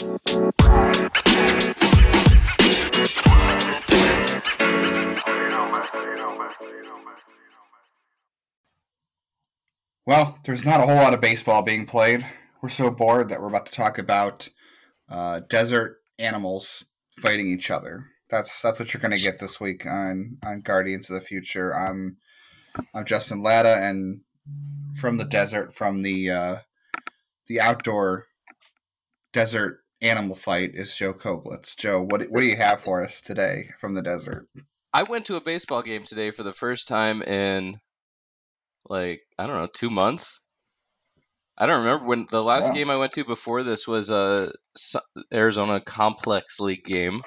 Well, there's not a whole lot of baseball being played. We're so bored that we're about to talk about uh, desert animals fighting each other. That's that's what you're going to get this week on on Guardians of the Future. I'm I'm Justin Lada, and from the desert, from the uh, the outdoor desert animal fight is Joe Coblitz. Joe, what what do you have for us today from the desert? I went to a baseball game today for the first time in like I don't know two months. I don't remember when the last game I went to before this was a Arizona Complex League game,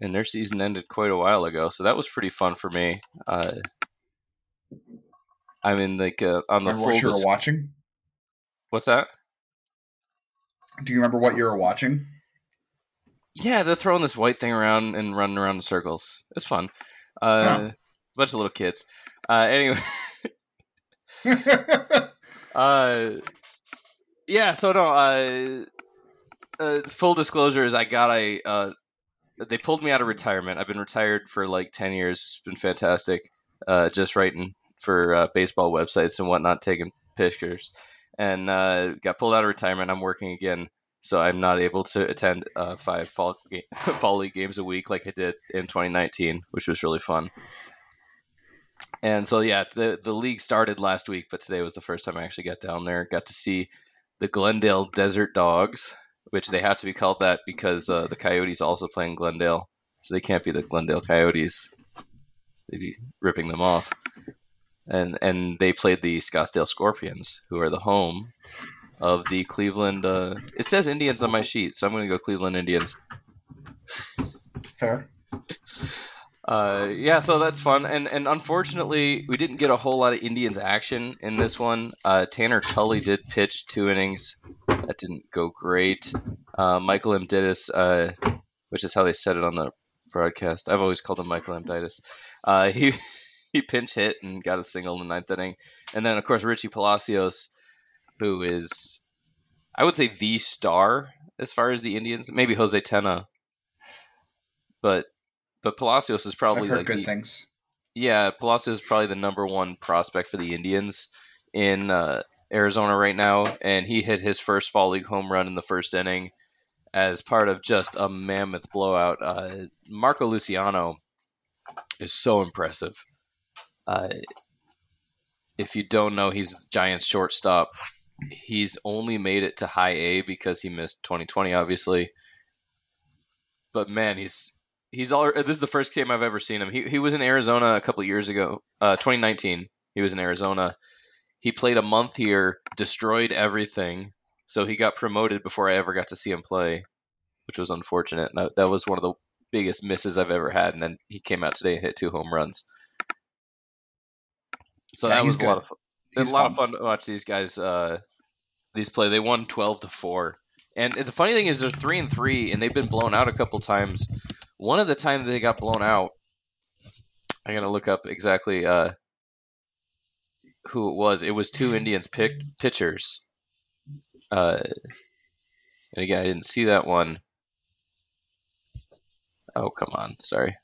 and their season ended quite a while ago. So that was pretty fun for me. Uh, I mean, like uh, on the remember full. What you were watching? What's that? Do you remember what you were watching? Yeah, they're throwing this white thing around and running around in circles. It's fun. Uh, yeah. Bunch of little kids. Uh, anyway. uh, yeah. So no. Uh, uh, full disclosure is I got a. Uh, they pulled me out of retirement. I've been retired for like ten years. It's been fantastic. Uh, just writing for uh, baseball websites and whatnot, taking pictures, and uh, got pulled out of retirement. I'm working again, so I'm not able to attend uh, five fall ga- fall league games a week like I did in 2019, which was really fun. And so yeah, the the league started last week, but today was the first time I actually got down there. Got to see the Glendale Desert Dogs, which they have to be called that because uh, the Coyotes also play in Glendale, so they can't be the Glendale Coyotes. They'd be ripping them off. And and they played the Scottsdale Scorpions, who are the home of the Cleveland. Uh, it says Indians on my sheet, so I'm going to go Cleveland Indians. Fair. Uh, yeah, so that's fun, and and unfortunately, we didn't get a whole lot of Indians action in this one. Uh, Tanner Tully did pitch two innings, that didn't go great. Uh, Michael Amditis, uh, which is how they said it on the broadcast. I've always called him Michael Amditis. Uh, he he pinch hit and got a single in the ninth inning, and then of course Richie Palacios, who is, I would say the star as far as the Indians. Maybe Jose Tena, but but Palacios is probably like good the, things. Yeah, Palacios is probably the number one prospect for the Indians in uh, Arizona right now, and he hit his first fall league home run in the first inning as part of just a mammoth blowout. Uh, Marco Luciano is so impressive. Uh, if you don't know, he's Giants shortstop. He's only made it to high A because he missed 2020, obviously. But man, he's he's all. This is the first game I've ever seen him. He he was in Arizona a couple years ago, uh, 2019. He was in Arizona. He played a month here, destroyed everything. So he got promoted before I ever got to see him play, which was unfortunate. That, that was one of the biggest misses I've ever had. And then he came out today and hit two home runs. So Yeah, that was a lot of fun. He's a lot of fun. fun to watch these guys. Uh, these play. They won twelve to four. And the funny thing is, they're three and three, and they've been blown out a couple times. One of the times they got blown out, I gotta look up exactly uh, who it was. It was two Indians pick, pitchers. Uh, and again, I didn't see that one. Oh, come on. Sorry.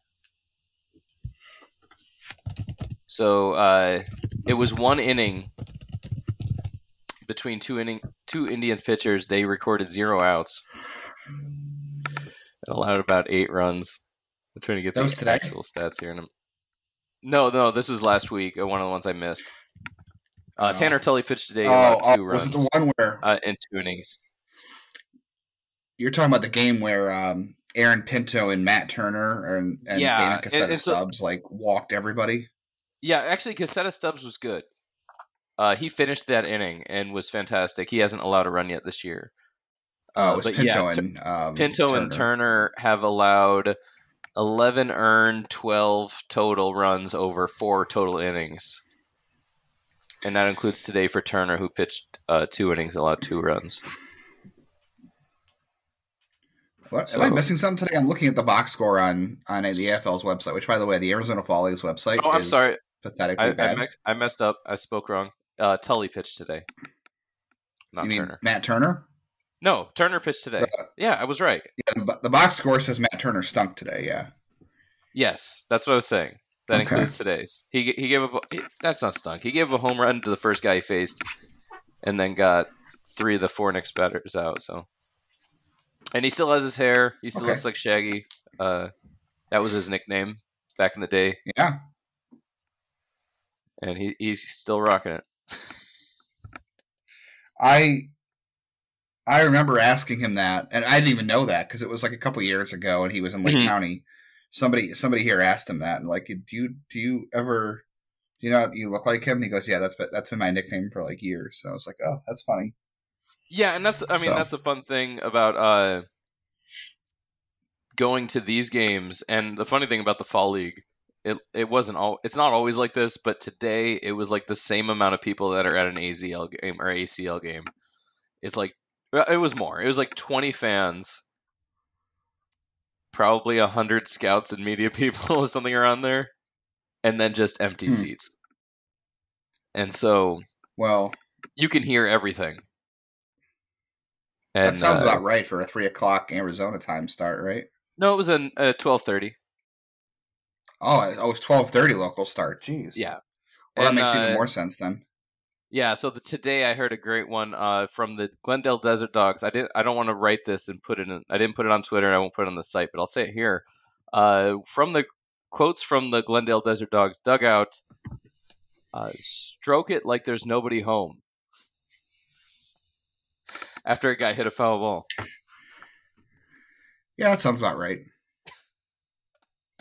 So uh, it was one inning between two inning two Indians pitchers. They recorded zero outs and allowed about eight runs. I'm trying to get That the actual stats here. And I'm... No, no, this was last week. uh, One of the ones I missed. Uh, Oh. Tanner Tully pitched today. Oh, allowed oh, was it the one where uh, in two innings. you're talking about the game where um, Aaron Pinto and Matt Turner and, and Yeah, Dana it- a- like walked everybody? Yeah, actually, Cassetta Stubbs was good. Uh, he finished that inning and was fantastic. He hasn't allowed a run yet this year. Oh, Uh, it was but Pinto yeah, and um, Pinto and Turner have allowed 11 earned, 12 total runs over four total innings. And that includes today for Turner, who pitched uh, two innings, allowed two runs. What? Am I missing something today? I'm looking at the box score on on the AFL's website, which, by the way, the Arizona Fall League's website. Oh, I'm is sorry. Pathetically I, I, bad. me- I messed up. I spoke wrong. Uh, Tully pitched today, not you mean Turner. Matt Turner? No, Turner pitched today. yeah, I was right. Yeah, the, the box score says Matt Turner stunk today. Yeah. Yes, that's what I was saying. That Okay. includes today's. He he gave a he- that's not stunk. He gave a home run to the first guy he faced, and then got three of the four next batters out. So, and he still has his hair. He still Okay. looks like Shaggy. Uh, that was his nickname back in the day, Yeah. And he he's still rocking it. I I remember asking him that, and I didn't even know that because it was like a couple years ago, and he was in Lake Mhm. County. Somebody somebody here asked him that, and like, do you do you ever do you know you look like him? And he goes, yeah, that's been- that's been my nickname for like years. So I was like, oh, that's funny. Yeah, and that's I mean So- that's a fun thing about uh going to these games and the funny thing about the fall league it it wasn't all it's not always like this, but today it was like the same amount of people that are at an AZL game or ACL game. It's like it was more. It was like 20 fans, probably 100 scouts and media people or something around there, and then just empty Hmm. seats. And so Well, you can hear everything. And that sounds uh, about right for a three o'clock Arizona time start, right? No, it was an uh, twelve thirty. Oh, it- oh, it's twelve thirty local start. Jeez. Yeah, Well, that makes uh, even more sense then. yeah. So the, today I heard a great one uh, from the Glendale Desert Dogs. I didn't. I don't want to write this and put it in. I didn't put it on Twitter. and I won't put it on the site, but I'll say it here. Uh, from the quotes from the Glendale Desert Dogs dugout. Uh, stroke it like there's nobody home. After a guy hit a foul ball. Yeah, that sounds about right.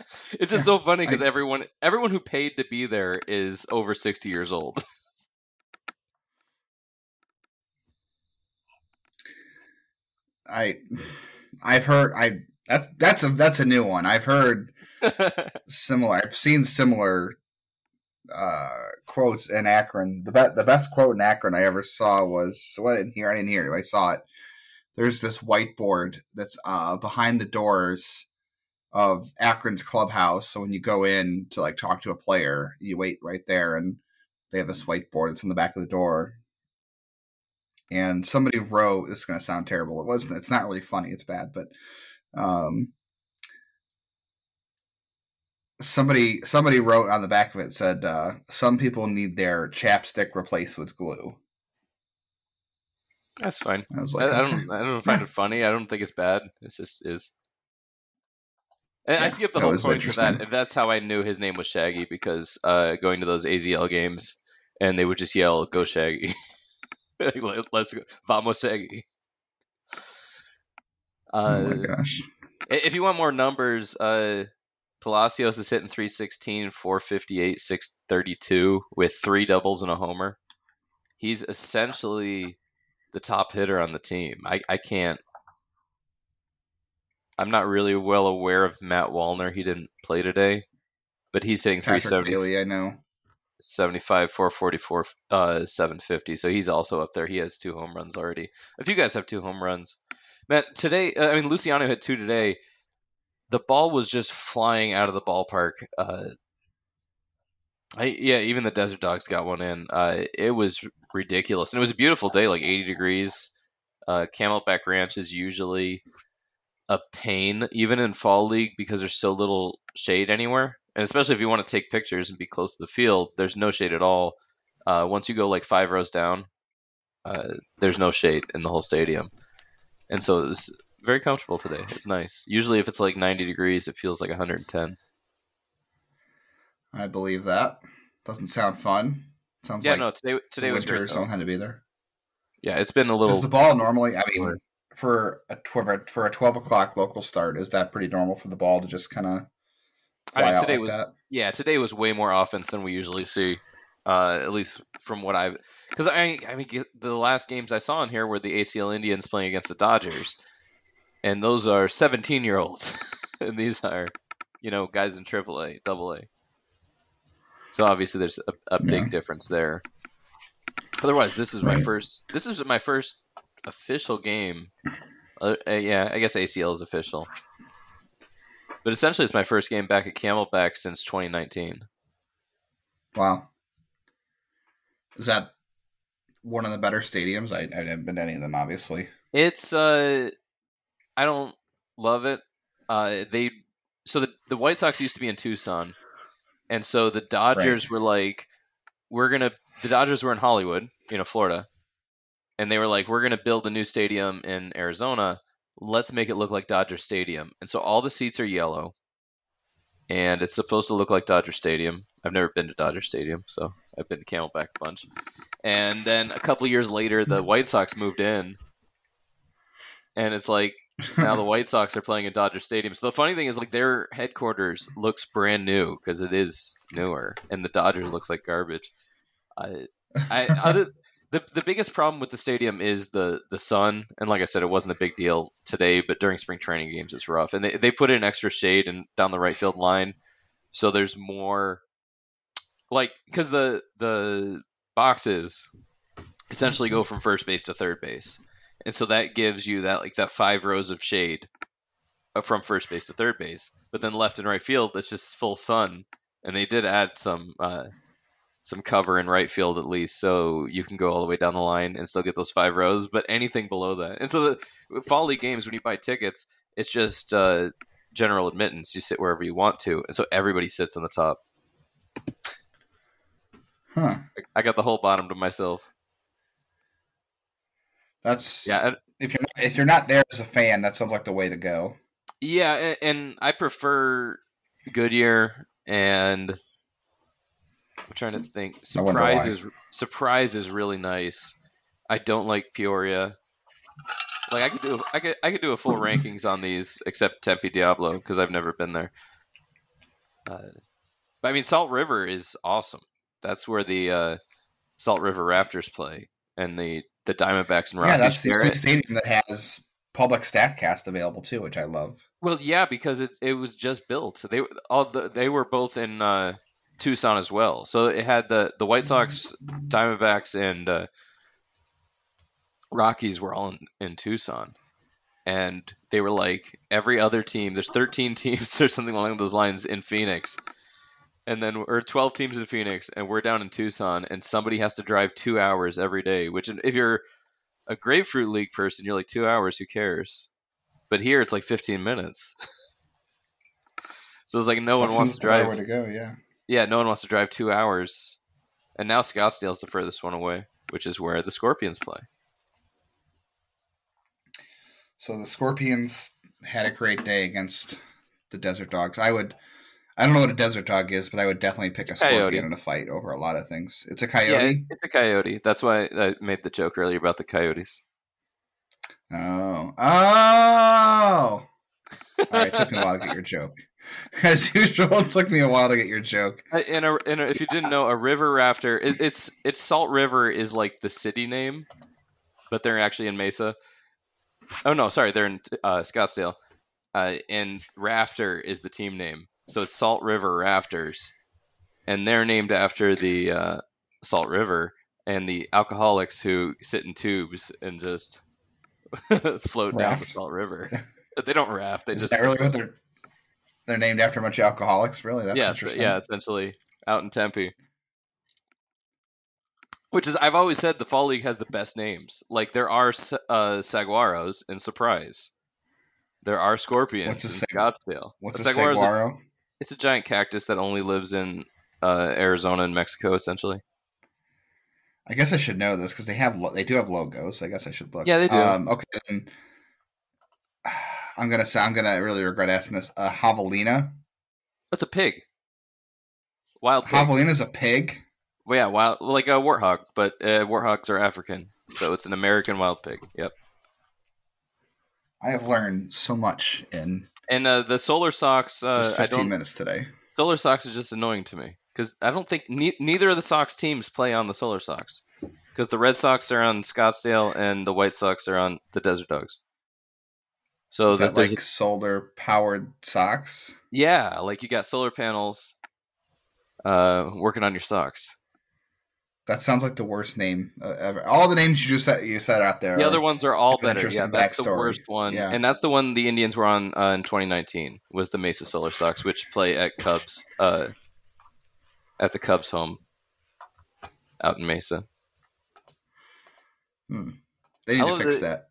It's just so funny because everyone everyone who paid to be there is over sixty years old. I I've heard I that's that's a that's a new one. I've heard similar. I've seen similar uh, quotes in Akron. The be- the best quote in Akron I ever saw was well, I didn't hear. I didn't hear it. I saw it. There's this whiteboard that's uh, behind the doors of Akron's clubhouse. So when you go in to like talk to a player, you wait right there, and they have this whiteboard. It's on the back of the door. And somebody wrote. This is going to sound terrible. It wasn't. It's not really funny. It's bad, but um, somebody somebody wrote on the back of it said uh, some people need their chapstick replaced with glue. That's fine. I I, like, I okay. don't. I don't find it funny. I don't think it's bad. It's just is. And I skipped the whole point for that. That's how I knew his name was Shaggy because uh, going to those AZL games and they would just yell, "Go Shaggy!" Let- Let's go, vamos Shaggy. Uh, oh my gosh! If you want more numbers, uh, Palacios is hitting 316, 458, 632 with three doubles and a homer. He's essentially the top hitter on the team. I, I can't. I'm not really well aware of Matt Wallner. He didn't play today, but he's hitting Patrick 370, Bailey, I know. 75, 444, uh, 750. So he's also up there. He has two home runs already. If you guys have two home runs, Matt, today, uh, I mean, Luciano hit two today. The ball was just flying out of the ballpark. Uh, I, yeah, even the Desert Dogs got one in. Uh, it was ridiculous. And it was a beautiful day, like 80 degrees. Uh, Camelback Ranch is usually a pain, even in fall league, because there's so little shade anywhere. And especially if you want to take pictures and be close to the field, there's no shade at all. Uh, once you go like five rows down, uh, there's no shade in the whole stadium. And so it was very comfortable today. It's nice. Usually, if it's like 90 degrees, it feels like 110. I believe that. Doesn't sound fun. Sounds yeah, like no, today today was great. winters though. don't have to be there. Yeah, it's been a Is little. the ball normally? I mean, Sure. For a tw- for a twelve o'clock local start, is that pretty normal for the ball to just kind of I mean, today like was that? yeah, today was way more offense than we usually see. Uh, at least from what I've, because I, I mean, the last games I saw in here were the ACL Indians playing against the Dodgers, and those are 17 year olds, and these are, you know, guys in AAA, Double A. So obviously, there's a, a big Yeah. difference there. Otherwise, this is my first. This is my first official game. Uh, uh, yeah, I guess ACL is official. But essentially, it's my first game back at Camelback since 2019. Wow. Is that one of the better stadiums? I, I haven't been to any of them, obviously. It's uh, I don't love it. Uh, they so the the White Sox used to be in Tucson, and so the Dodgers were like, we're gonna. The Dodgers were in Hollywood, you know, Florida, and they were like, we're gonna build a new stadium in Arizona. Let's make it look like Dodger Stadium. And so all the seats are yellow, and it's supposed to look like Dodger Stadium. I've never been to Dodger Stadium, so I've been to Camelback a bunch. And then a couple years later, the White Sox moved in, and it's like now the White Sox are playing in Dodger Stadium. So the funny thing is, like their headquarters looks brand new because it is newer, and the Dodgers looks like garbage. I, I other the the biggest problem with the stadium is the the sun, and like I said, it wasn't a big deal today, but during spring training games, it's rough. And they they put in extra shade and down the right field line, so there's more, like because the the boxes essentially go from first base to third base, and so that gives you that like that five rows of shade uh, from first base to third base. But then left and right field, that's just full sun, and they did add some. Uh, some cover in right field at least, so you can go all the way down the line and still get those five rows. But anything below that, and so the fall league games when you buy tickets, it's just uh, general admittance. You sit wherever you want to, and so everybody sits on the top. Huh. I got the whole bottom to myself. That's Yeah, If you're not, if you're not there as a fan, that sounds like the way to go. yeah, and I prefer Goodyear and I'm trying to think. Surprise is surprise is really nice. I don't like Peoria. Like I could do I could I could do a full rankings on these except Tempe Diablo because I've never been there. Uh, but I mean Salt River is awesome. That's where the uh, Salt River Rafters play and the the Diamondbacks and Rockies. yeah, that's the only stadium that has public Statcast available too, which I love. Well, yeah, because it, it was just built. They all the, they were both in uh, Tucson as well. So it had the the White Sox, Diamondbacks, and uh, Rockies were all in, in Tucson, and they were like every other team. There's 13 teams or something along those lines in Phoenix, and then or 12 teams in Phoenix, and we're down in Tucson, and somebody has to drive two hours every day. Which if you're a grapefruit league person, you're like two hours. Who cares? But here it's like 15 minutes. so it's like no one That wants to drive. way to go. Yeah. Yeah, no one wants to drive two hours. And now Scottsdale's the furthest one away, which is where the Scorpions play. So the Scorpions had a great day against the Desert Dogs. I would, I don't know what a Desert Dog is, but I would definitely pick a Coyote. Scorpion in a fight over a lot of things. It's a Coyote. it- it's a coyote. That's why I made the joke earlier about the coyotes. Oh, oh! All right, it took me a while to get your joke. As usual, it took me a while to get your joke. And, a, and a, if you didn't know, a river rafter, it, it's it's Salt River is like the city name, but they're actually in Mesa. Oh no, sorry, they're in uh, Scottsdale. Uh, and Rafter is the team name, so it's Salt River Rafters, and they're named after the uh, Salt River and the alcoholics who sit in tubes and just float down the Salt River. they don't raft; they Is just that really what they're? They're named after a bunch of alcoholics. Really? That's yes, interesting. yeah, essentially out in Tempe. Which is, I've always said the Fall League has the best names. Like there are uh, saguaros in Surprise, there are scorpions What's a in Scottsdale. What's a saguaro? saguaro? It's a giant cactus that only lives in uh, Arizona and Mexico, essentially. I guess I should know this because they have lo- they do have logos. I guess I should look. Yeah, they do. Um, okay, I'm gonna say I'm gonna really regret asking this. Uh, javelina. That's a pig. Wild pig. Javelina's a pig. well, yeah, wild, like a warthog, but uh, warthogs are African, so it's an American wild pig. Yep. I have learned so much in And uh, the Solar Sox, uh, I don't minutes today. Solar Sox is just annoying to me because I don't think ne- neither of the Sox teams play on the Solar Sox because the Red Sox are on Scottsdale and the White Sox are on the Desert Dogs. So Is that that like solar powered socks? yeah, like you got solar panels uh, working on your socks. That sounds like the worst name uh, ever. All the names you just said you said out there. The other ones are all better. Yeah, that's the worst one, Yeah. and that's the one the Indians were on uh, in 2019 was the Mesa Solar Sox, which play at Cubs uh, at the Cubs home out in Mesa. Hmm. They need to fix that.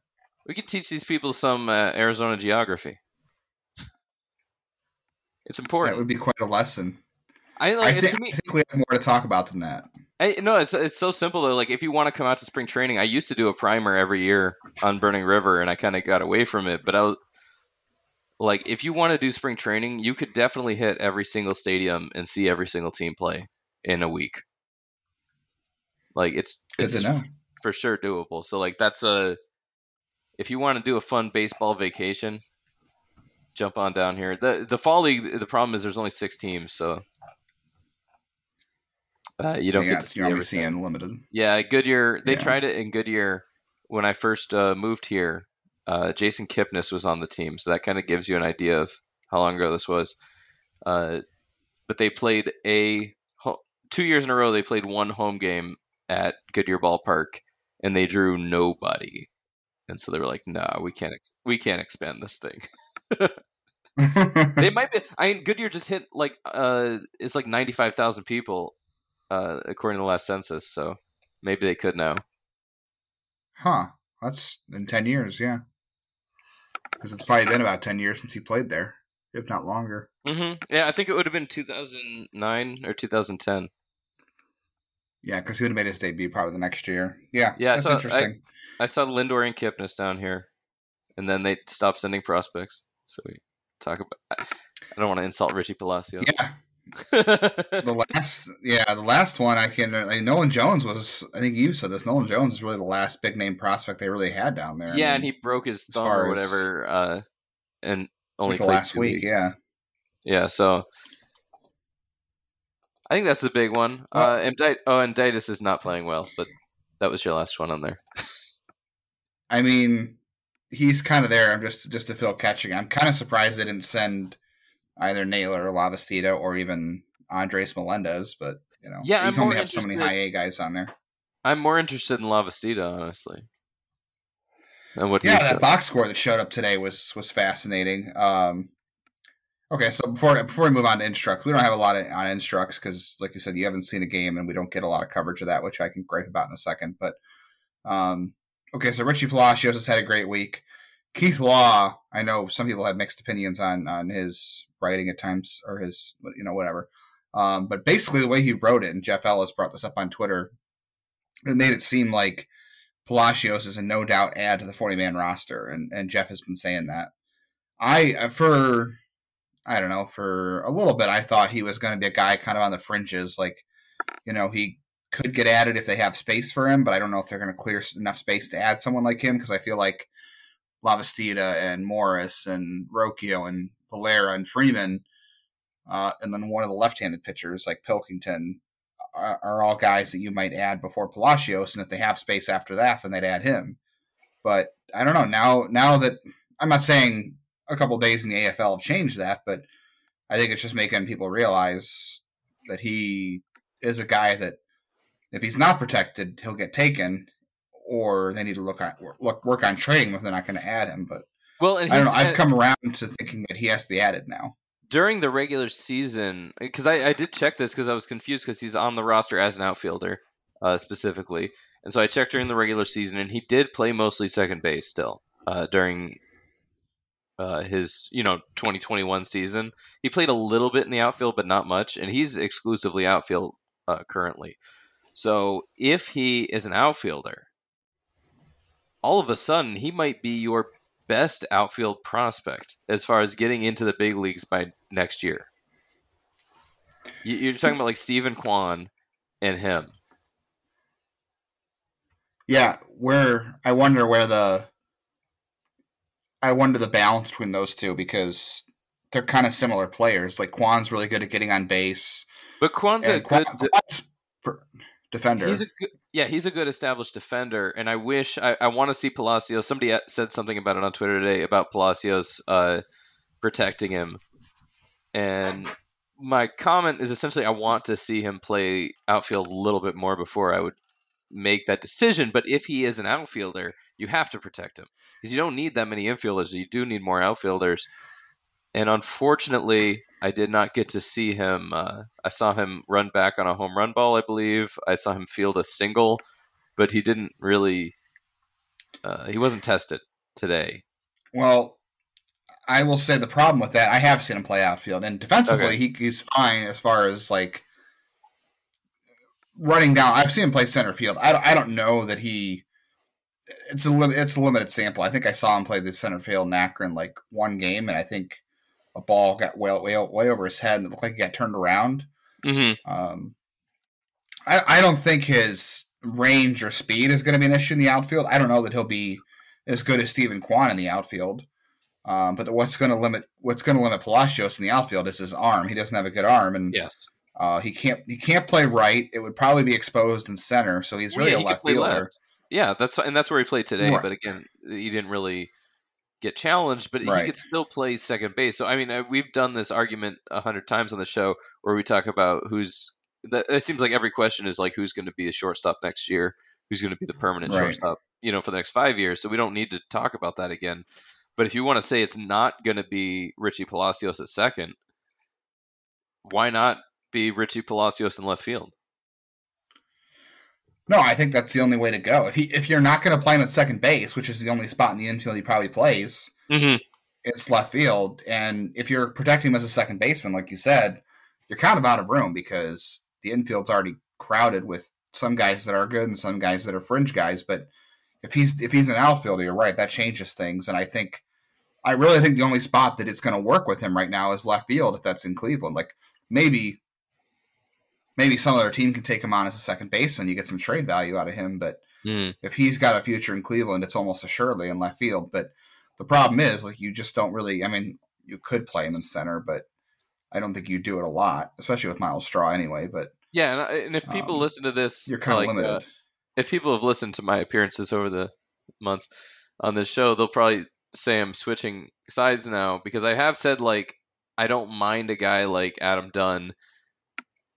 We could teach these people some uh, Arizona geography. it's important. That would be quite a lesson. I I, think, me. I think we have more to talk about than that. I, no, it's it's so simple though. Like if you want to come out to spring training, I used to do a primer every year on Burning River, and I kind of got away from it. But I, was- like, if you want to do spring training, you could definitely hit every single stadium and see every single team play in a week. Like it's Good it's for sure doable. So like that's a if you want to do a fun baseball vacation, jump on down here. the The fall league, the problem is there's only six teams, so uh, you don't yeah, get to see you're everything. seeing limited. Yeah, Goodyear. They Yeah. tried it in Goodyear when I first uh, moved here. Uh, Jason Kipnis was on the team, so that kind of gives you an idea of how long ago this was. Uh, but they played a two years in a row. They played one home game at Goodyear Ballpark, and they drew nobody. And so they were like, "No, we can't. Ex- we can't expand this thing." they might be. I mean, Goodyear just hit like uh, it's like ninety five thousand people, uh, according to the last census. So maybe they could now. huh? That's in ten years, yeah. Because it's probably been about ten years since he played there, if not longer. hmm Yeah, I think it would have been 2009 or 2010. Yeah, because he would have made his debut probably the next year. Yeah, Yeah, that's so interesting. I saw Lindor and Kipnis down here, and then they stopped sending prospects. So we talk about. I I don't want to insult Richie Palacios. yeah, the last, yeah, the last one I can. Like, Nolan Jones was. I think you said this. Nolan Jones is really the last big name prospect they really had down there. I yeah, mean, and he broke his thumb or whatever, uh, and only like last week. weeks. Yeah, Yeah, so I think that's the big one. Well- uh, and Di- oh, and Ditus is not playing well, but that was your last one on there. I mean, he's kind of there. I'm just just to fill catching. I'm kind of surprised they didn't send either Naylor or Lavastida or even Andres Melendez, but you know, Yeah, you I'm only have so many high A guys on there. I'm more interested in Lavastida, honestly. And what Yeah, that said. box score that showed up today was was fascinating. Um, okay, so before before we move on to instructs, we don't have a lot of, on instructs because, like you said, you haven't seen a game, and we don't get a lot of coverage of that, which I can gripe about in a second. But um, okay, so Richie Palacios has had a great week. Keith Law, I know some people have mixed opinions on on his writing at times or his you know whatever. Um, but basically, the way he wrote it, and Jeff Ellis brought this up on Twitter, it made it seem like Palacios is a no doubt add to the 40 man roster, and, and Jeff has been saying that. I, for, I don't know, for a little bit, I thought he was going to be a guy kind of on the fringes. Like, you know, he could get added if they have space for him, but I don't know if they're going to clear enough space to add someone like him because I feel like Lavastida and Morris and Rocchio and Valera and Freeman, uh, and then one of the left handed pitchers like Pilkington are, are all guys that you might add before Palacios, and if they have space after that, then they'd add him. But I don't know now. Now that I'm not saying a couple days in the AFL have changed that, but I think it's just making people realize that he is a guy that if he's not protected, he'll get taken, or they need to look at look work on trading him if they're not going to add him. But well, and I don't know. I've uh, come around to thinking that he has to be added now. during the regular season because I, I did check this because I was confused because he's on the roster as an outfielder uh, specifically, and so I checked during the regular season and he did play mostly second base still uh, during uh, his you know 2021 season. He played a little bit in the outfield, but not much, and he's exclusively outfield uh, currently. So if he is an outfielder, all of a sudden he might be your best outfield prospect as far as getting into the big leagues by next year. You- You're talking about like Steven Kwan and him. Yeah, where I wonder where the I wonder the balance between those two because they're kind of similar players. Like Kwan's really good at getting on base, But Kwan's a Kwan, good. Kwan's defender. He's a good, yeah, he's a good established defender, and I wish I, I want to see Palacios. Somebody said something about it on Twitter today about Palacios uh, protecting him, and my comment is essentially I want to see him play outfield a little bit more before I would make that decision. But if he is an outfielder, you have to protect him because you don't need that many infielders. You do need more outfielders. And unfortunately, I did not get to see him. Uh, I saw him run back on a home run ball, I believe. I saw him field a single, but he didn't really. Uh, he wasn't tested, today. Well, I will say the problem with that, I have seen him play outfield, and defensively, Okay. he, he's fine as far as like running down. I've seen him play center field. I don't, I don't know that he. It's a lim- it's a limited sample. I think I saw him play the center field in Akron like one game, and I think a ball got way way, way over his head, and it looked like he got turned around. Mm-hmm. Um, I, I don't think his range or speed is going to be an issue in the outfield. I don't know that he'll be as good as Steven Kwan in the outfield. Um, but what's going to limit what's going to limit Palacios in the outfield is his arm. He doesn't have a good arm, and Yes. uh, he can't he can't play right. It would probably be exposed in center, so he's really yeah, a left fielder. left. Yeah, that's and that's where he played today. Right. But again, he didn't really get challenged. But Right. he could still play second base. So I mean, uh, we've done this argument a hundred times on the show where we talk about who's. It seems like every question is like who's going to be a shortstop next year, who's going to be the permanent Right. shortstop, you know, for the next five years. So we don't need to talk about that again. But if you want to say it's not going to be Richie Palacios at second, why not be Richie Palacios in left field? No, I think that's the only way to go. If he if you're not going to play him at second base, which is the only spot in the infield he probably plays, Mm-hmm. it's left field. And if you're protecting him as a second baseman, like you said, you're kind of out of room because the infield's already crowded with some guys that are good and some guys that are fringe guys. But if he's if he's an outfielder, you're right, that changes things. And I think I really think the only spot that it's going to work with him right now is left field if that's in Cleveland. Like maybe maybe some other team can take him on as a second baseman. You get some trade value out of him, but Mm. if he's got a future in Cleveland, it's almost assuredly in left field. But the problem is, like, you just don't really. I mean, you could play him in center, but I don't think you do it a lot, especially with Myles Straw anyway. But Yeah, and, and if people Um, listen to this, you're kind of like, limited. uh, if people have listened to my appearances over the months on this show, they'll probably say I'm switching sides now because I have said like I don't mind a guy like Adam Dunn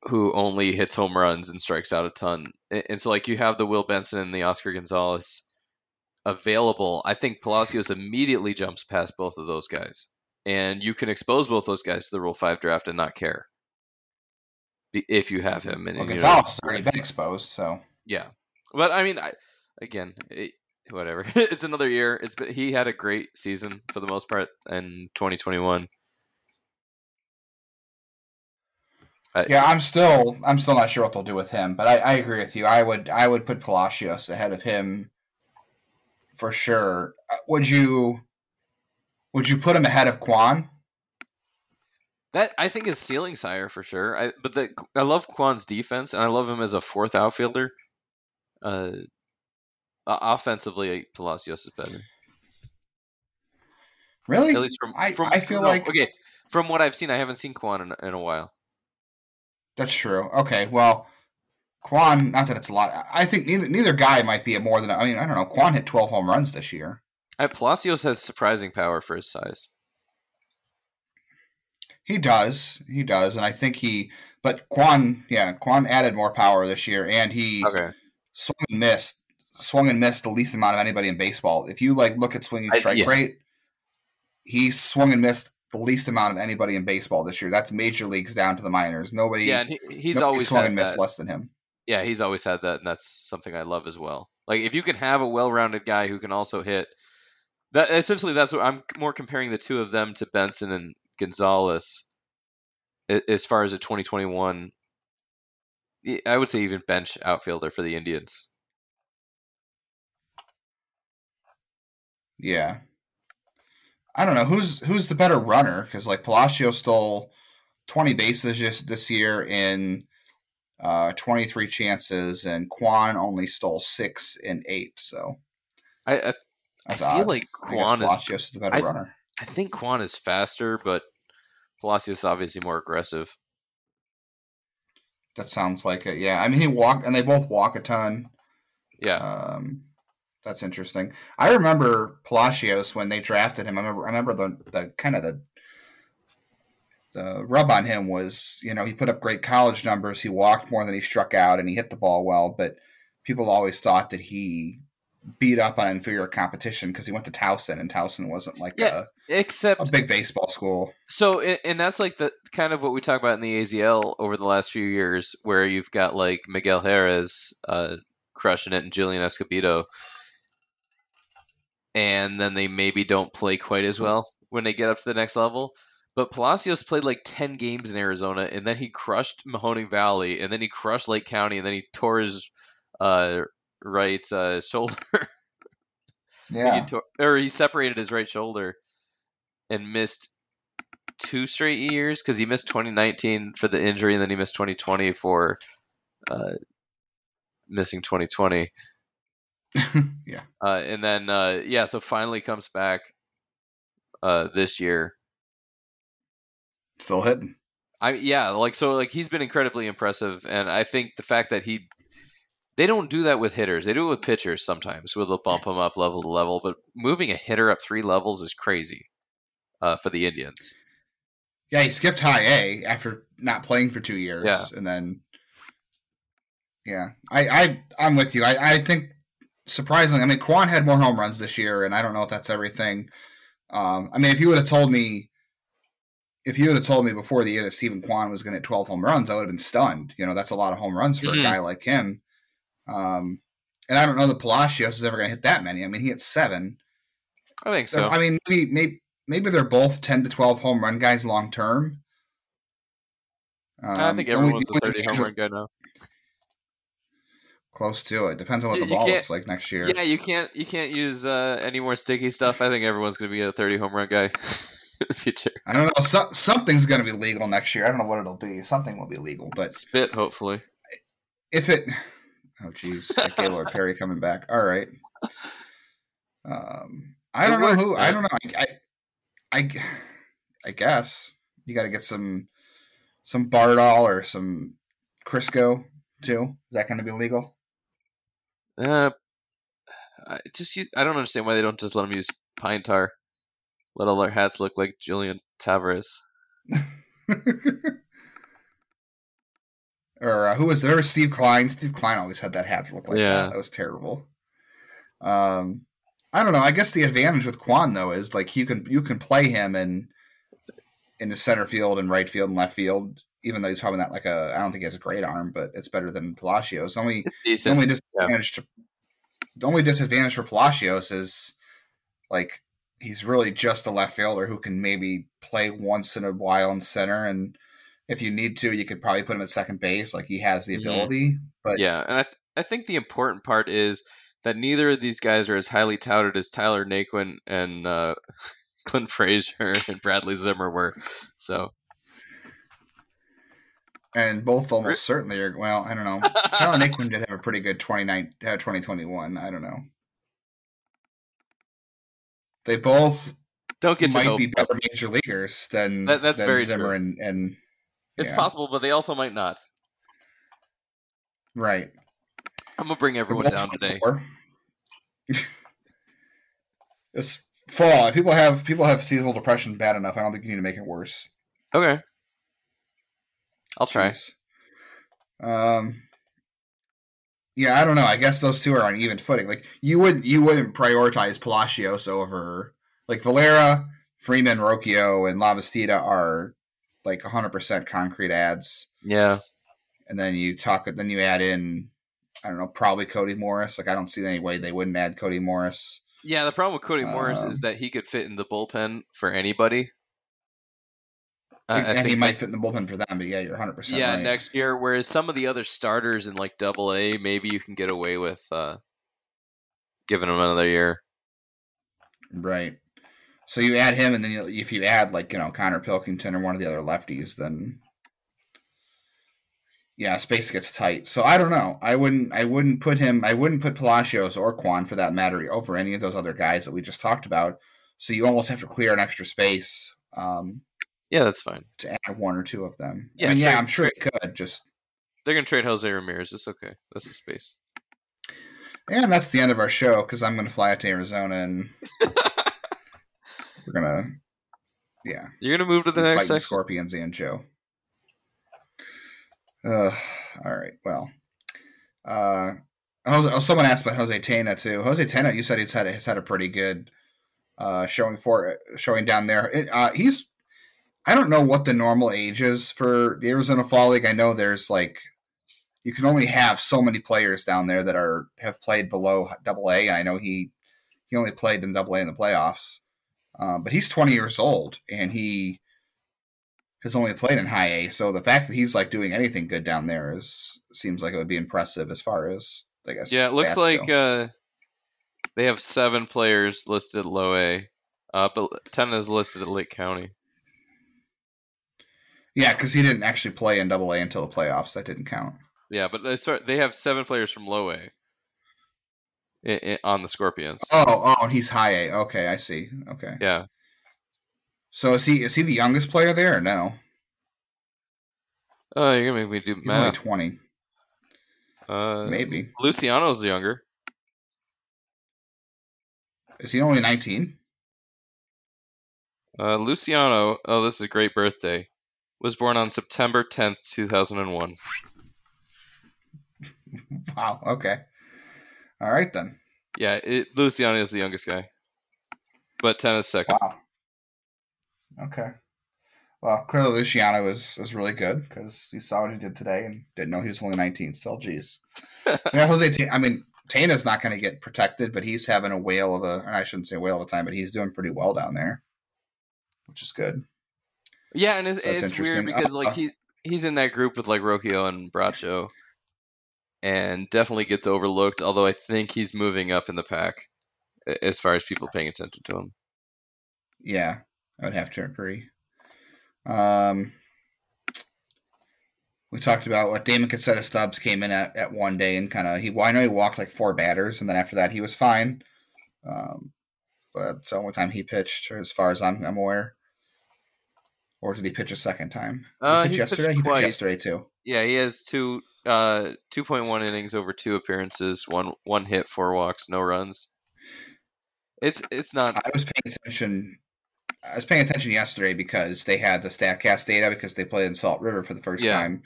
who only hits home runs and strikes out a ton. And so like you have the Will Benson and the Oscar Gonzalez available. I think Palacios immediately jumps past both of those guys. And you can expose both those guys to the Rule 5 draft and not care. If you have him. And, well, Gonzalez has already been exposed, so yeah, but I mean, I, again, it, whatever. it's another year. It's been, he had a great season for the most part in 2021. Yeah, I'm still I'm still not sure what they'll do with him. But I, I agree with you. I would I would put Palacios ahead of him for sure. Uh, Would you would you put him ahead of Kwan? That I think his ceiling's higher for sure. I but the, I love Kwan's defense and I love him as a fourth outfielder. Uh, offensively, Palacios is better. Really? At least from I- from I feel no, like- okay from what I've seen, I haven't seen Kwan in, in a while. That's true. Okay, well, Kwan. Not that it's a lot. I think neither neither guy might be a more than. I mean, I don't know. Kwan hit 12 home runs this year. I, Palacios has surprising power for his size. He does. He does, and I think he. But Kwan, yeah, Kwan added more power this year, and he Okay. swung and missed, swung and missed the least amount of anybody in baseball. If you like look at swinging I- strike yeah. rate, he swung and missed the least amount of anybody in baseball this year. That's major leagues down to the minors. Nobody, Yeah, he, he's nobody always swung had and missed that. less than him. Yeah, he's always had that, and that's something I love as well. Like if you can have a well-rounded guy who can also hit, that essentially that's what I'm more comparing the two of them to Benson and Gonzalez. As far as a 2021, I- I would say even bench outfielder for the Indians. Yeah. I don't know who's who's the better runner because like Palacio stole twenty bases just this year in uh, twenty three chances, and Kwan only stole six in eight. So I I, I feel odd. like Kwan is. Is the better I- runner. I think Kwan is faster, but Palacios obviously more aggressive. That sounds like it. Yeah, I mean he walk and they both walk a ton. Yeah, Um, that's interesting. I remember Palacios when they drafted him. I remember. I remember the the kind of the the rub on him was, you know, he put up great college numbers. He walked more than he struck out, and he hit the ball well. But people always thought that he beat up on inferior competition because he went to Towson, and Towson wasn't like Yeah. except a, a big baseball school. So, and that's like the kind of what we talk about in the AZL over the last few years, where you've got like Miguel Jerez uh, crushing it and Julian Escobedo. And then they maybe don't play quite as well when they get up to the next level. But Palacios played like 10 games in Arizona, and then he crushed Mahoning Valley, and then he crushed Lake County, and then he tore his uh, right uh, shoulder. Yeah. he tore, or he separated his right shoulder and missed two straight years because he missed 2019 for the injury, and then he missed 2020 for uh, missing 2020. yeah. Uh, and then uh, yeah, so finally comes back uh, this year. Still hitting. I yeah, like so like he's been incredibly impressive, and I think the fact that he they don't do that with hitters. They do it with pitchers sometimes. Where they'll bump them up level to level, but moving a hitter up three levels is crazy uh, for the Indians. Yeah, he skipped high A after not playing for two years, Yeah. and then yeah, I I I'm with you. I I think surprisingly, I mean, Kwan had more home runs this year, and I don't know if that's everything. Um, I mean, if you would have told me, if you would have told me before the year that Steven Kwan was going to hit 12 home runs, I would have been stunned. You know, that's a lot of home runs for Mhm. a guy like him. Um, and I don't know that Palacios is ever going to hit that many. I mean, he hit seven. I think so. I mean, maybe, maybe maybe they're both 10 to 12 home run guys long term. I Um, think the only- everyone's a 30 home run guy now. Close to it. Depends on what You- the ball looks like next year. Yeah, you can't you can't use uh, any more sticky stuff. I think everyone's going to be a 30 home run guy in the future. I don't know. So, something's going to be legal next year. I don't know what it'll be. Something will be legal, but Spit, hopefully. if it, oh jeez, Gaylord Perry coming back. All right. Um, I It don't know works, who. I don't know. I, I, I, I guess you got to get some, some Bardol or some Crisco too. Is that going to be legal? Uh, I just use, I don't understand why they don't just let them use pine tar. Let all their hats look like Julian Tavarez. or uh, who was there? Steve Kline. Steve Kline always had that hat look like Yeah. that. That was terrible. Um, I don't know. I guess the advantage with Kwan though is like you can you can play him in in the center field and right field and left field. Even though he's probably not like a, I don't think he has a great arm, but it's better than Palacios. Only the only disadvantage to the only disadvantage for Palacios is like he's really just a left fielder who can maybe play once in a while in center, and if you need to, you could probably put him at second base. Like he has the Mhm. ability, but Yeah, and I th- I think the important part is that neither of these guys are as highly touted as Tyler Naquin and uh, Clint Frazier and Bradley Zimmer were. So and both almost certainly are. Well, I don't know. Tyler Naquin did have a pretty good 29, uh, 2021. I don't know. They both don't get might be better major leaguers than That- that's than very Zimmer true. and and It's yeah. possible, but they also might not. right. I'm gonna bring everyone down today. it's fall. People have people have seasonal depression bad enough. I don't think you need to make it worse. Okay, I'll try. Jeez. Um. Yeah, I don't know. I guess those two are on even footing. Like you wouldn't you wouldn't prioritize Palacios over like Valera, Freeman, Rocchio, and Lavastida are like 100% concrete ads. Yeah, And then you talk. Then you add in. I don't know. Probably Cody Morris. Like I don't see any way they wouldn't add Cody Morris. yeah. The problem with Cody Morris Um, is that he could fit in the bullpen for anybody. I, and he might fit in the bullpen for them. But yeah, you're 100. percent yeah right. next year. Whereas some of the other starters in like Double A, maybe you can get away with uh, giving them another year. Right. So you add him, and then you, if you add like you know Connor Pilkington or one of the other lefties, then yeah, space gets tight. So I don't know. I wouldn't. I wouldn't put him. I wouldn't put Palacios or Kwan for that matter over any of those other guys that we just talked about. So you almost have to clear an extra space um, Yeah, that's fine. to add one or two of them. Yeah, I mean, yeah, I'm sure it could. Just They're gonna trade Jose Ramirez. It's okay. That's the space. and that's the end of our show because I'm going to fly out to Arizona and we're gonna yeah You're gonna move to the next section. Scorpions and Joe. Uh, all right. Well, uh, Jose, oh, someone asked about Jose Tena too. Jose Tena, you said he's had a, he's had a pretty good uh, showing for showing down there. It, uh, he's I don't know what the normal age is for the Arizona Fall League. I know there's like you can only have so many players down there that are have played below Double A. I know he he only played in Double A in the playoffs. Uh, but he's 20 years old and he has only played in High A. So the fact that he's like doing anything good down there is seems like it would be impressive as far as I guess. Yeah, it looked like uh, they have seven players listed low A, uh, but ten is listed at Lake County. Yeah, because he didn't actually play in Double A until the playoffs. That didn't count. Yeah, but they start, they have seven players from low A i- i- on the Scorpions. Oh, oh, and he's High A. Okay, I see. Okay. Yeah, So is he is he the youngest player there or no? oh, you're gonna make me do He's only math. 20, Uh, maybe. Luciano's younger. Is he only 19? Uh, Luciano, oh, this is a great birthday. Was born on September 10th, 2001. Wow. Okay. All right then. Yeah, it, Luciano is the youngest guy, but 10 is second. Wow. Okay. Well, clearly Luciano is, is really good because he saw what he did today and didn't know he was only 19. Still, geez. yeah, Jose. T- I mean, Tena's not going to get protected, but he's having a whale of a. I shouldn't say whale of a time, but he's doing pretty well down there, which is good. Yeah, and it's, it's weird because like Uh, he he's in that group with like Rocchio and Bracho, and definitely gets overlooked. Although I think he's moving up in the pack as far as people paying attention to him. Yeah, I would have to agree. Um, we talked about what Damon Casetta Stubbs came in at, at one day and kind of he. Well, I know he walked like four batters, and then after that he was fine. Um, but it's the only time he pitched, as far as I'm, I'm aware. Or did he pitch a second time? He Uh, pitched he's pitched yesterday. He pitched yesterday too. Yeah, he has two uh 2.1 innings over two appearances, one one hit, four walks, no runs. It's it's not I was paying attention. I was paying attention yesterday because they had the Statcast data because they played in Salt River for the first Yeah. time.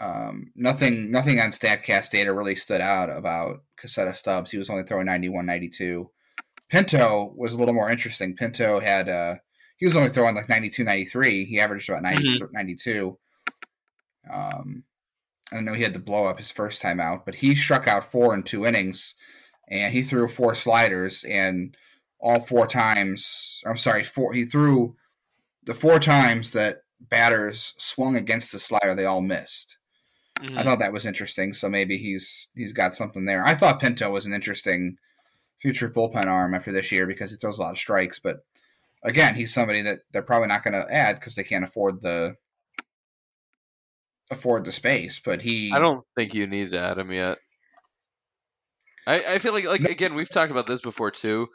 Um, nothing, nothing on Statcast data really stood out about Casetta Stubbs. He was only throwing 91, 92. Pinto was a little more interesting. Pinto had, uh, he was only throwing like 92, 93. He averaged about 90, 92. Um, I know he had to blow up his first time out, but he struck out four in two innings, and he threw four sliders, and all four times, I'm sorry, four. He threw the four times that batters swung against the slider, they all missed. Mhm. I thought that was interesting. So maybe he's he's got something there. I thought Pinto was an interesting future bullpen arm after this year because he throws a lot of strikes. But again, he's somebody that they're probably not going to add because they can't afford the afford the space. But he, I don't think you need to add him yet. I, I feel like like again we've talked about this before too,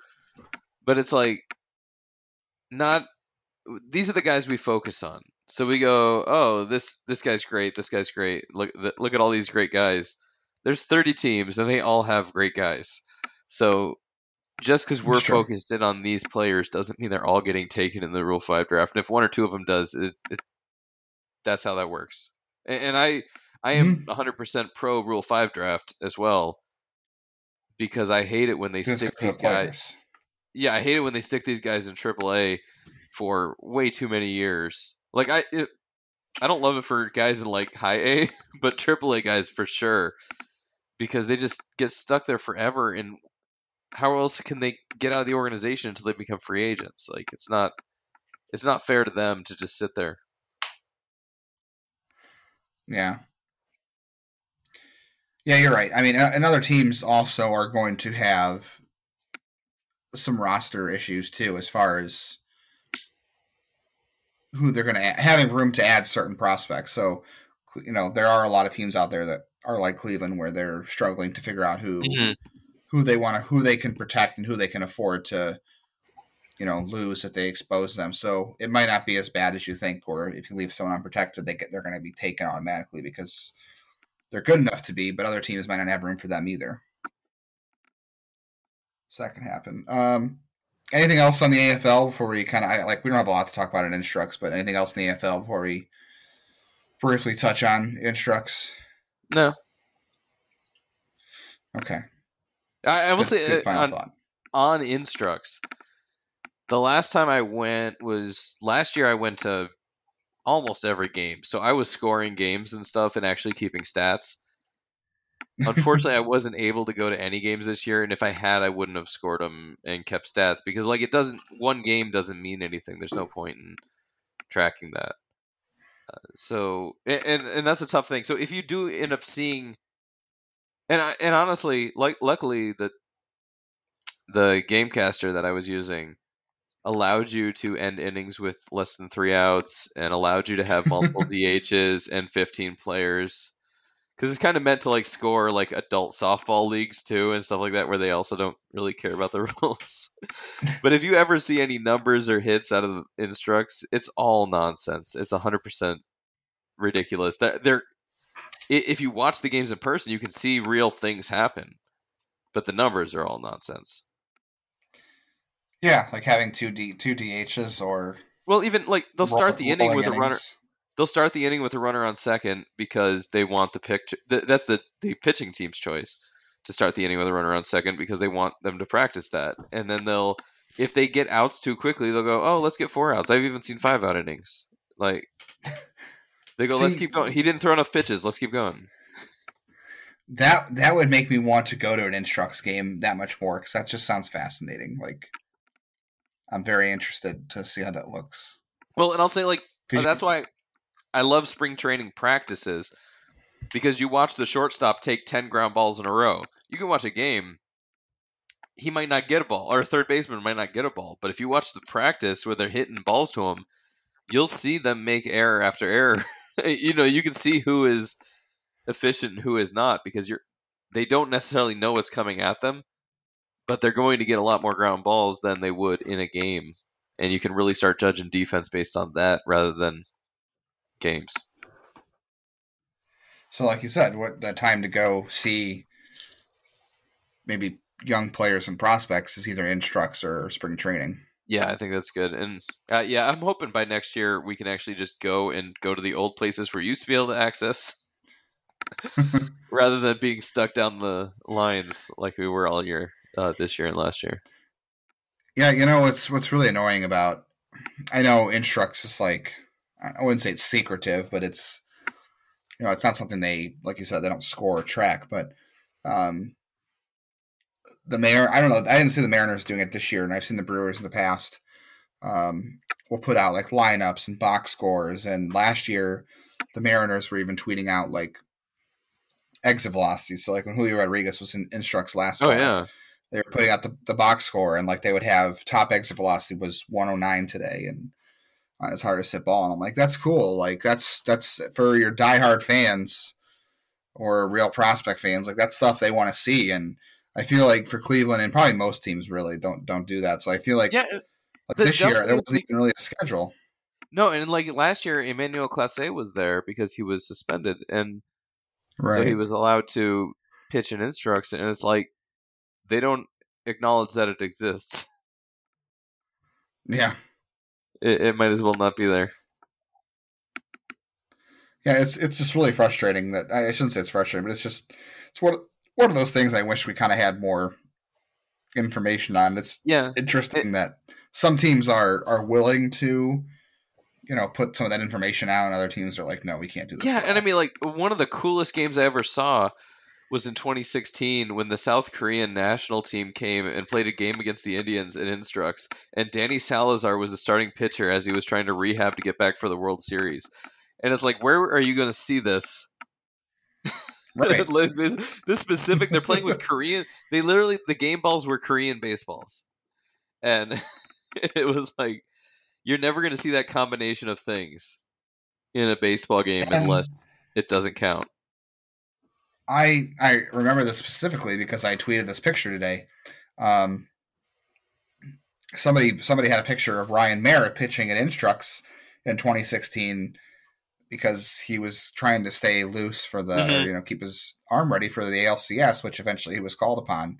but it's like not these are the guys we focus on. So we go, oh this this guy's great, this guy's great. Look look at all these great guys. There's 30 teams and they all have great guys. So just because we're Sure. focused in on these players doesn't mean they're all getting taken in the Rule Five draft. And if one or two of them does, it, it that's how that works. And, and I I am 100% pro Rule 5 draft as well because I hate it when they just stick these guys. players. Yeah, I hate it when they stick these guys in AAA for way too many years. Like I it, I don't love it for guys in like high A, but AAA guys for sure because they just get stuck there forever and how else can they get out of the organization until they become free agents? Like it's not it's not fair to them to just sit there. Yeah. Yeah, you're right. I mean, and other teams also are going to have some roster issues too, as far as who they're going to having room to add certain prospects. So, you know, there are a lot of teams out there that are like Cleveland, where they're struggling to figure out who mm-hmm. Who they want to who they can protect and who they can afford to you know lose if they expose them. So it might not be as bad as you think or if you leave someone unprotected they get they're going to be taken automatically because they're good enough to be but other teams might not have room for them either. So that can happen. Um anything else on the afl before we kind of like we don't have a lot to talk about in instructs but anything else in the afl before we briefly touch on instructs? No. okay I, I will Good- say good uh, on, thought. on Instructs, the last time I went was last year. I went to almost every game, so I was scoring games and stuff and actually keeping stats. Unfortunately, I wasn't able to go to any games this year, and if I had, I wouldn't have scored them and kept stats because, like, it doesn't. One game doesn't mean anything. There's no point in tracking that. Uh, so, and and that's a tough thing. So, if you do end up seeing, and I, and honestly, like, luckily the the GameCaster that I was using allowed you to end innings with less than three outs and allowed you to have multiple DHs and 15 players. Because it's kind of meant to like score like adult softball leagues too and stuff like that where they also don't really care about the rules. But if you ever see any numbers or hits out of the instructs it's all nonsense. It's 100% ridiculous. That they're if you watch the games in person you can see real things happen but the numbers are all nonsense yeah like having two d two dhs or well even like they'll start the inning with innings. a runner they'll start the inning with a runner on second because they want the pick. that's the the pitching team's choice to start the inning with a runner on second because they want them to practice that. And then they'll, if they get outs too quickly, they'll go, "Oh, let's get four outs." I've even seen five out innings. Like they go, See, "Let's keep going." He didn't throw enough pitches. Let's keep going. That that would make me want to go to an Instructs game that much more because that just sounds fascinating. Like I'm very interested to see how that looks. Well, and I'll say like that's why I love spring training practices because you watch the shortstop take 10 ground balls in a row. You can watch a game, he might not get a ball, or a third baseman might not get a ball. But if you watch the practice where they're hitting balls to him, you'll see them make error after error. you know, you can see who is efficient and who is not because you're they don't necessarily know what's coming at them, but they're going to get a lot more ground balls than they would in a game. And you can really start judging defense based on that rather than games. So, like you said, what the time to go see maybe young players and prospects is either instructs or spring training. Yeah, I think that's good, and uh, yeah, I'm hoping by next year we can actually just go and go to the old places we're used to be able to access, rather than being stuck down the lines like we were all year uh, this year and last year. Yeah, you know what's what's really annoying about I know instructs is like I wouldn't say it's secretive, but it's you know it's not something they like you said they don't score or track. But um, the mayor, I don't know. I didn't see the Mariners doing it this year, and I've seen the Brewers in the past. Um, will put out like lineups and box scores, and last year the Mariners were even tweeting out like exit velocity. So like when Julio Rodriguez was in instructs last. Oh yeah. They were putting out the, the box score, and like they would have top exit velocity was 109 today, and uh, it's hard to hit ball. And I'm like, that's cool. Like that's that's for your diehard fans or real prospect fans. Like that's stuff they want to see. And I feel like for Cleveland and probably most teams really don't don't do that. So I feel like, yeah, like this year there wasn't even really a schedule. No, and like last year, Emmanuel Clase was there because he was suspended, and right. so he was allowed to pitch in instructs. And it's like they don't acknowledge that it exists. Yeah, it, it might as well not be there. Yeah, it's it's just really frustrating that I shouldn't say it's frustrating, but it's just it's one one of those things I wish we kind of had more information on. It's yeah interesting it, that some teams are are willing to you know put some of that information out, and other teams are like, no, we can't do this. Yeah, and I mean, like one of the coolest games I ever saw was in 2016 when the South Korean national team came and played a game against the Indians at Instructs, and Danny Salazar was the starting pitcher as he was trying to rehab to get back for the World Series. And it's like, where are you going to see this? Right. this, this specific, they're playing with Korean. They literally, the game balls were Korean baseballs, and it was like, you're never going to see that combination of things in a baseball game unless it doesn't count. I I remember this specifically because I tweeted this picture today. Um, somebody somebody had a picture of Ryan Merritt pitching at Instructs in 2016 because he was trying to stay loose for the mm-hmm. or, you know keep his arm ready for the ALCS, which eventually he was called upon.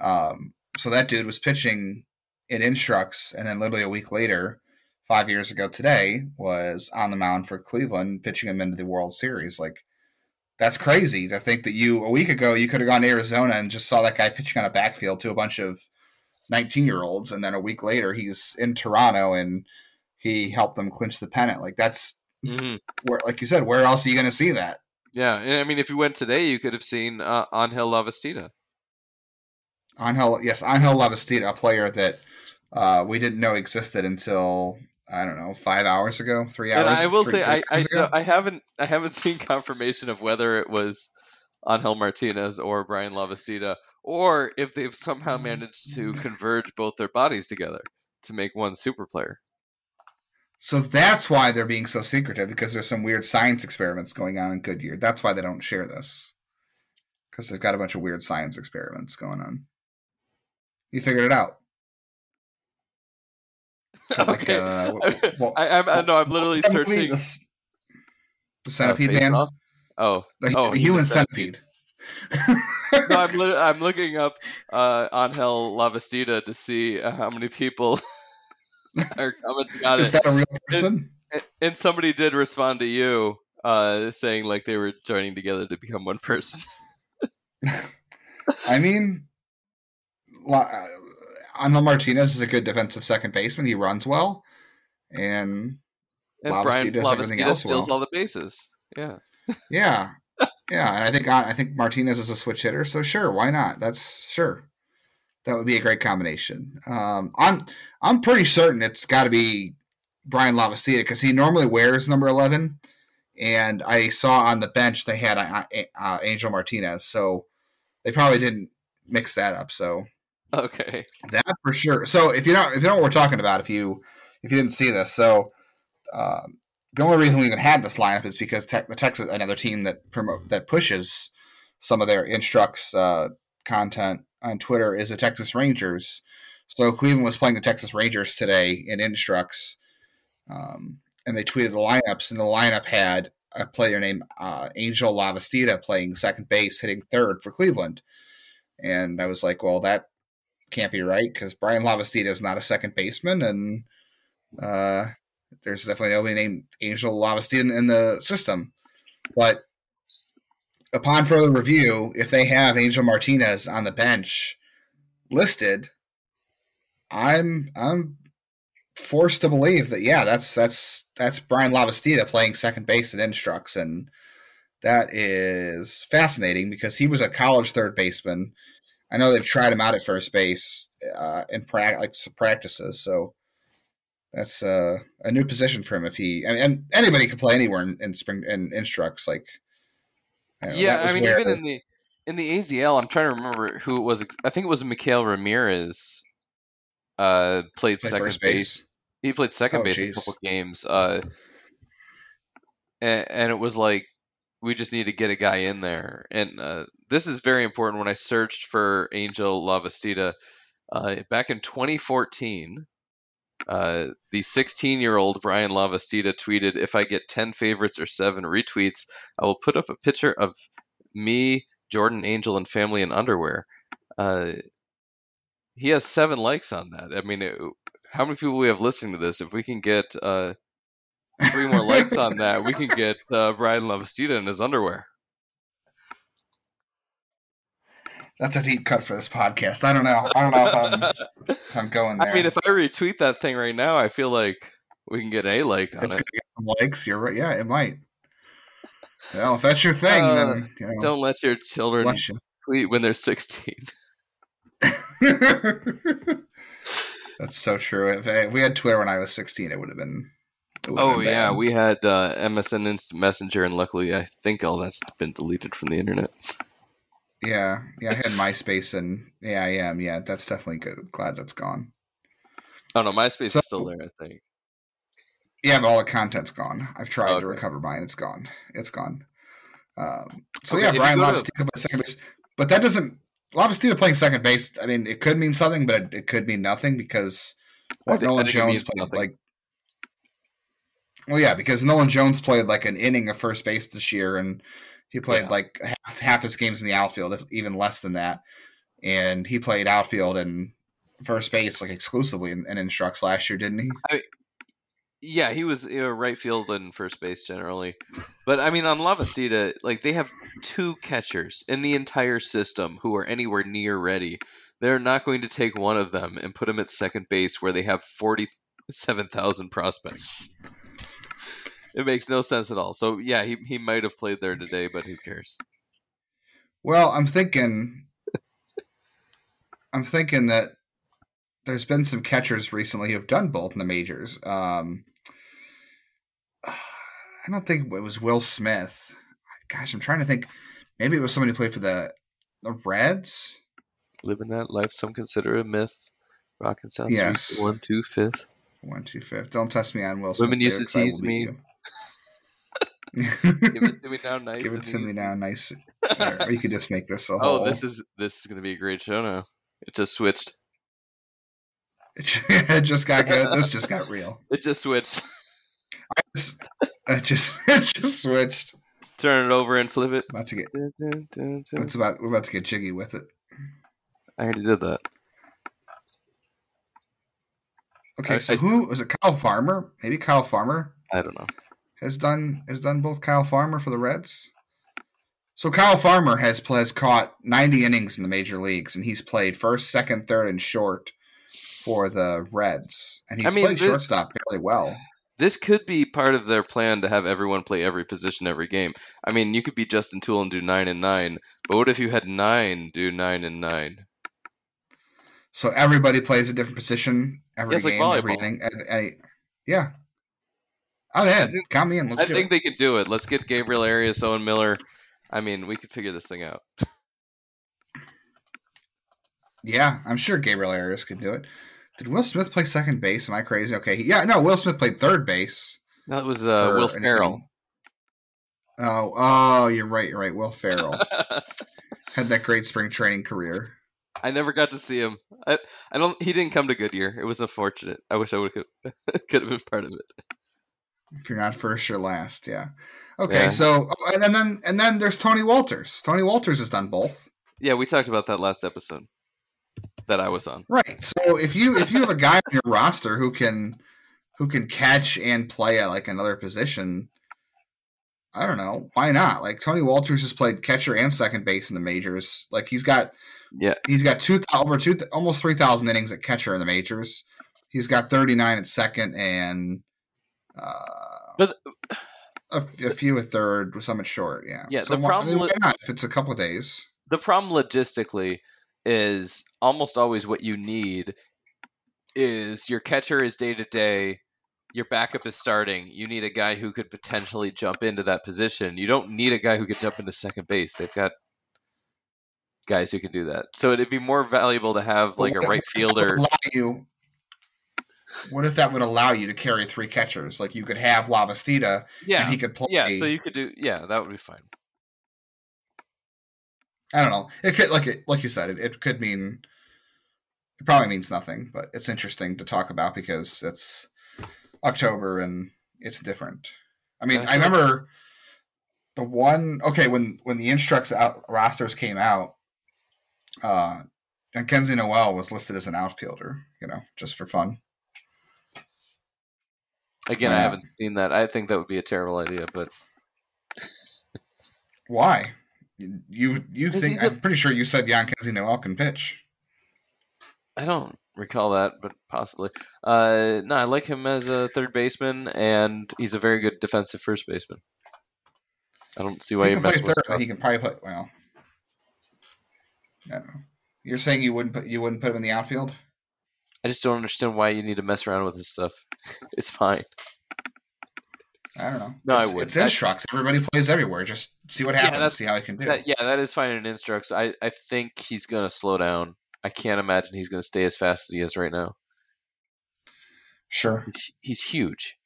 Um, so that dude was pitching in Instructs, and then literally a week later, five years ago today, was on the mound for Cleveland, pitching him into the World Series. Like that's crazy to think that you a week ago you could have gone to Arizona and just saw that guy pitching on a backfield to a bunch of 19 year olds, and then a week later he's in Toronto and he helped them clinch the pennant. Like that's mm-hmm. where, like you said, where else are you going to see that? Yeah, I mean, if you went today, you could have seen uh, Angel Lavastida. Angel, yes, Angel Lavastida, a player that uh, we didn't know existed until I don't know five hours ago, three hours. And I will three, say, I I, ago. I haven't I haven't seen confirmation of whether it was Angel Martinez or Bryan Lavastida, or if they've somehow managed to converge both their bodies together to make one super player. So that's why they're being so secretive because there's some weird science experiments going on in Goodyear. That's why they don't share this because they've got a bunch of weird science experiments going on. You figured it out. Like, okay. uh, well, I, I'm, I know I'm literally centipede, searching. The, the centipede uh, man? Oh, The, oh, the human was centipede. no, I'm, li- I'm looking up uh, Angel Lavastida to see uh, how many people are commenting on Is it. that a real person? And- And somebody did respond to you, uh, saying like they were joining together to become one person. I mean, La- uh, Martinez is a good defensive second baseman. He runs well, and And Bryan does everything else steals well. all the bases. Yeah. yeah, yeah. And I think I think Martinez is a switch hitter, so sure, why not? That's sure. That would be a great combination. Um, I'm I'm pretty certain it's got to be Bryan Lavastida because he normally wears number eleven, and I saw on the bench they had uh, uh, Angel Martinez, so they probably didn't mix that up. So Okay. that for sure. So if you don't if you know what we're talking about, if you if you didn't see this, so um, the only reason we even had this lineup is because te- the Texas another team that promote that pushes some of their instructs uh, content on Twitter is the Texas Rangers. So Cleveland was playing the Texas Rangers today in instructs, um, and they tweeted the lineups, and the lineup had a player named uh, Angel Lavastida playing second base, hitting third for Cleveland. And I was like, well, that can't be right because Bryan Lavastida is not a second baseman, and uh, there's definitely nobody named Angel Lavastida in, in the system. But upon further review, if they have Angel Martinez on the bench listed, I'm I'm forced to believe that yeah, that's that's that's Bryan Lavastida playing second base at Instructs, and that is fascinating because he was a college third baseman. I know they've tried him out at first base uh, in pra- like practices, so that's uh, a new position for him. If he and, and anybody can play anywhere in, in spring in instructs, like I don't know, Yeah, I mean, where- even in the in the AZL, I'm trying to remember who it was. I think it was Mikhail Ramirez. Uh, played play second first base. He played second Oh, base in a couple games. Uh, and, and it was like we just need to get a guy in there. And uh, this is very important. When I searched for Angel Lavastida uh, back in 2014, uh, the 16-year-old Bryan Lavastida tweeted, "If I get 10 favorites or seven retweets, I will put up a picture of me, Jordan Angel, and family in underwear." Uh, he has seven likes on that. I mean, it, how many people we have listening to this? If we can get uh, three more likes on that, we can get uh, Bryan Lavastida in his underwear. That's a deep cut for this podcast. I don't know. I don't know if I'm, if I'm going there. I mean, if I retweet that thing right now, I feel like we can get a like on it's it. get some likes, you're right. Yeah, it might. Well, if that's your thing, Uh, then you know, Don't let your children you. tweet when they're 16. that's so true. If, I, if we had Twitter when I was 16, it would have been. Oh been yeah, bad. we had uh, MSN Instant Messenger, and luckily, I think all that's been deleted from the internet. Yeah, yeah. I had MySpace and yeah, I am. Yeah, that's definitely good. Glad that's gone. Oh no, MySpace So- is still there, I think. Yeah, but all the content's gone. I've tried to recover mine. It's gone. It's gone. Um, so Okay, yeah, Bryan go to- Lavastida playing second base, but that doesn't. Lavastida playing second base. I mean, it could mean something, but it, it could mean nothing because I what Nolan Jones played nothing. like. Well, yeah, because Nolan Jones played like an inning of first base this year, and he played Yeah. like half, half his games in the outfield, if even less than that. And he played outfield and first base like exclusively in, in instructs last year, didn't he? Yeah, he was you know, right field and first base generally. But I mean, on Lavastida, like they have two catchers in the entire system who are anywhere near ready. They're not going to take one of them and put him at second base where they have forty-seven thousand prospects. It makes no sense at all. So yeah, he he might have played there today, but who cares? Well, I'm thinking, I'm thinking that there's been some catchers recently who've done both in the majors. Um, I don't think it was Will Smith. Gosh, I'm trying to think. Maybe it was somebody who played for the the Reds. Living that life, some consider a myth. Rockin' South Yes. Street, one two fifth. One, two, fifth. Don't test me on Will Smith. Women used to later, 'cause I will tease me. you. Give it to me now, nice. Give it to me now, nice. Or, you could just make this a oh, whole. Oh, this is this is gonna be a great show now. It just switched. it just got good. This just got real. It just switched. Just- It just it just switched. Turn it over and flip it. About to get. It's about. We're about to get jiggy with it. I already did that. Okay, I- so I- who was it? Kyle Farmer? Maybe Kyle Farmer I don't know. Has done has done both. Kyle Farmer for the Reds. So Kyle Farmer has has caught 90 innings in the major leagues, and he's played first, second, third, and short for the Reds, and he's I mean, played shortstop fairly well. This could be part of their plan to have everyone play every position every game. I mean, you could be Justin Tool and do nine and nine, but what if you had nine do nine and nine? So everybody plays a different position every Yeah, it's like game, every inning. and- yeah, I'm I in. Count me in. Let's I do think it. they could do it. Let's get Gabriel Arias, Owen Miller. I mean, we could figure this thing out. Yeah, I'm sure Gabriel Arias could do it. Did Will Smith play second base? Am I crazy? Okay, he- yeah, no, Will Smith played third base. That was uh, Will Ferrell. Oh, oh, you're right. You're right. Will Ferrell had that great spring training career. I never got to see him. I, I don't. He didn't come to Goodyear. It was unfortunate. I wish I would have could have been part of it. If you're not first, you're last. Yeah. Okay, Yeah. so oh, and then, then and then there's Tony Wolters. Tony Wolters has done both. Yeah, we talked about that last episode that I was on. Right. So if you if you have a guy on your roster who can who can catch and play at like another position, I don't know, why not? Like Tony Wolters has played catcher and second base in the majors. Like he's got Yeah, he's got two over two almost three thousand innings at catcher in the majors. He's got thirty nine at second and uh, But- a, f- a few a third, some at short. Yeah. Yeah, So the why- I mean, why if it's a couple of days? the problem logistically is almost always what you need is your catcher is day to day your backup is starting you need a guy who could potentially jump into that position you don't need a guy who could jump into second base they've got guys who can do that so it'd be more valuable to have like a right what if that fielder allow you- what if that would allow you to carry three catchers? Like you could have Lavastida yeah and he could play. yeah so you could do yeah that would be fine I don't know. It could like it like you said. It, it could mean. It probably means nothing, but it's interesting to talk about because it's October and it's different. I mean, Yeah, I remember the one. Okay, when when the Instructs out rosters came out, uh, and Kenzie Noel was listed as an outfielder. You know, just for fun. Again Why i haven't seen that i think that would be a terrible idea but Why? You you, think? a- I'm pretty sure you said Jan Noel can pitch. I don't recall that, but possibly. Uh, no, I like him as a third baseman, and he's a very good defensive first baseman. I don't see why he you mess with. Scott. He can probably put well. I don't know. You're saying you wouldn't put you wouldn't put him in the outfield? I just don't understand why you need to mess around with this stuff. It's fine. I don't know. No, I it's, wouldn't. It's instructs. Everybody plays everywhere. Just see what Yeah, happens. that's- see how I can do. That, yeah, that is fine in instructs. I, I think he's going to slow down. I can't imagine he's going to stay as fast as he is right now. Sure. He's, he's huge.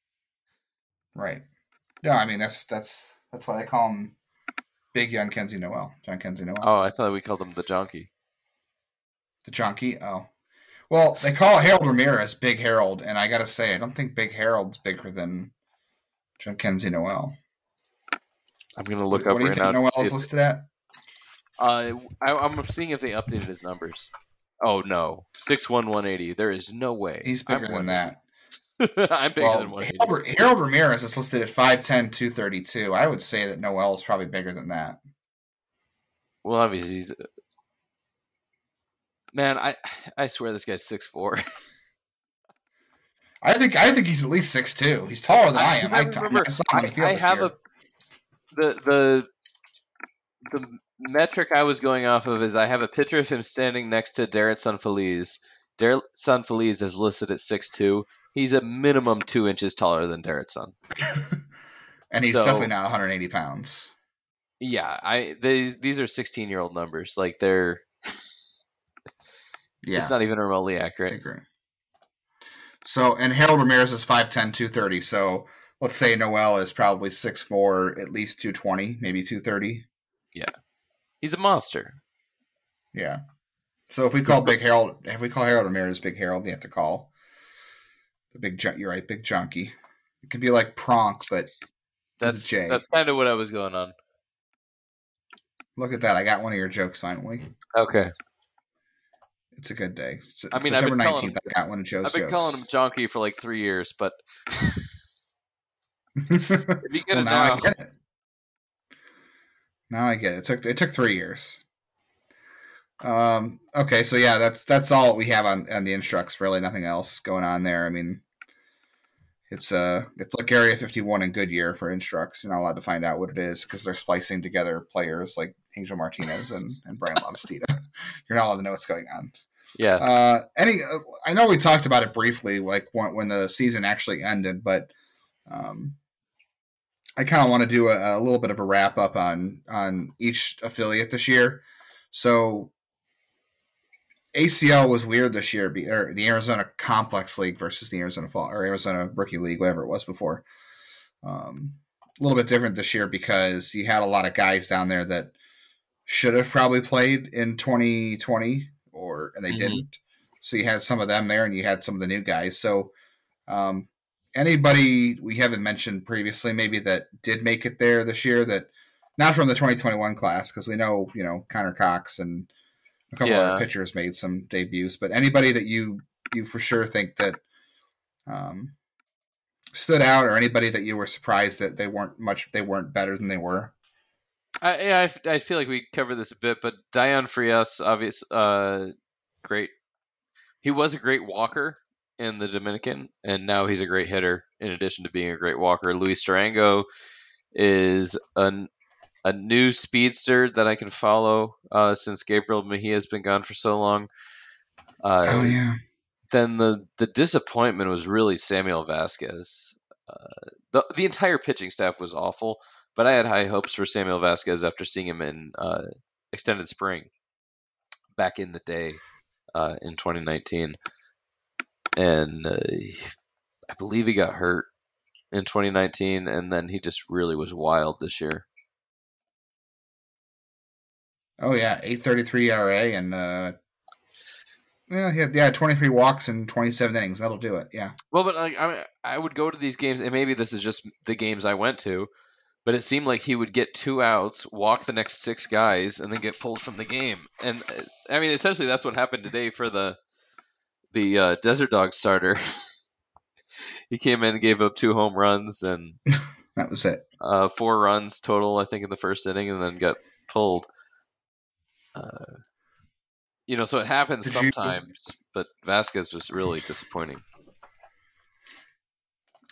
Right. No, I mean that's that's that's why they call him Big Young Kenzie Noel. Jhonkensy Noel. Oh, I thought we called him the Jonky. The junkie. Oh. Well, they call Harold Ramirez Big Harold, and I gotta say, I don't think Big Harold's bigger than Jhonkensy Noel. I'm going to look what up do you right think now. Noel to if- listed at? Uh, I, I'm seeing if they updated his numbers. Oh no, six one one eighty. There is no way. He's bigger I'm than that. I'm bigger Well, than one. Harold, Harold Ramirez is listed at 5'10", 232. I would say that Noel is probably bigger than that. Well, obviously he's. Man, I I swear this guy's six four. I think I think he's at least six two. He's taller than I, I, am. I remember. I, I, I have year. a the the the metric I was going off of is I have a picture of him standing next to Darren Sunfeliz. Darren Sunfeliz is listed at six two. He's a minimum two inches taller than Darren Sun. and he's so- definitely not 180 pounds. Yeah, I these these are sixteen year old numbers. Like they're Yeah, it's not even remotely I accurate. agree. So, and Harold Ramirez is 5'10", 230. So, let's say Noel is probably 6'4", at least 220, maybe 230. Yeah. He's a monster. Yeah. So if we call Big Harold, if we call Harold Ramirez Big Harold, you have to call the big. You're right, Big Junkie. It could be like Pronk, but That's that's kind of what I was going on. look at that. I got one of your jokes finally. Okay, It's a good day. S- I mean, I've September 19th, I got one of Joe's I've been jokes. calling him Jonky for like three years, but if you get well, it now now, I get it. Now I get it. It took it took three years. Um. Okay. So yeah, that's that's all we have on on the instructs. Really, nothing else going on there. I mean, it's uh it's like Area Fifty One in Goodyear for instructs. You're not allowed to find out what it is because they're splicing together players like Angel Martinez and and Bryan Lavastida. You're not allowed to know what's going on. yeah, Uh, any, uh, I know we talked about it briefly, like when, when the season actually ended, but um, I kind of want to do a, a little bit of a wrap up on on each affiliate this year. So ACL was weird this year, or the Arizona Complex League versus the Arizona Fall or Arizona Rookie League, whatever it was before. Um, a little bit different this year because you had a lot of guys down there that should have probably played in 2020 or and they Mhm. didn't. So you had some of them there and you had some of the new guys. So um, anybody we haven't mentioned previously maybe that did make it there this year that not from the 2021 class because we know, you know, Connor Cox and a couple Yeah. other pitchers made some debuts, but anybody that you you for sure think that um, stood out or anybody that you were surprised that they weren't much they weren't better than they were. I, yeah, I I feel like we covered this a bit, but Dayan Frias, obvious, uh, great. He was a great walker in the Dominican, and now he's a great hitter. In addition to being a great walker, Luis Durango is an, a new speedster that I can follow uh, since Gabriel Mejia has been gone for so long. Uh, Oh, yeah. then the the disappointment was really Samuel Vasquez. Uh, the the entire pitching staff was awful, but I had high hopes for Samuel Vasquez after seeing him in uh, extended spring back in the day uh, in 2019, and uh, I believe he got hurt in 2019, and then he just really was wild this year. Oh yeah, eight thirty three ERA and uh, yeah, yeah, yeah, twenty three walks and twenty seven innings. That'll do it. Yeah, Well, but like I, I would go to these games, and maybe this is just the games I went to, but it seemed like he would get two outs, walk the next six guys, and then get pulled from the game. And I mean, essentially, that's what happened today for the the uh, Desert Dog starter. he came in and gave up two home runs and that was it. uh, four runs total, I think, in the first inning, and then got pulled. Uh, you know, so it happens sometimes, but Vasquez was really disappointing.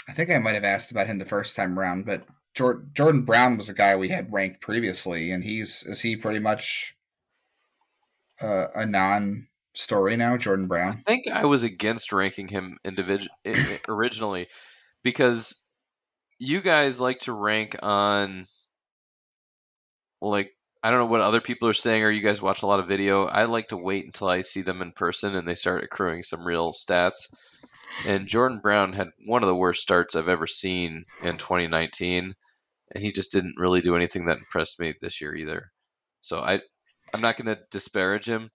I think I might have asked about him the first time around, but Jordan, Jordan Brown was a guy we had ranked previously, and he's is he pretty much uh, a non story now? Jordan Brown. I think I was against ranking him individual originally because you guys like to rank on like I don't know what other people are saying or you guys watch a lot of video. I like to wait until I see them in person and they start accruing some real stats. And Jordan Brown had one of the worst starts I've ever seen in 2019 and he just didn't really do anything that impressed me this year either. So I I'm not going to disparage him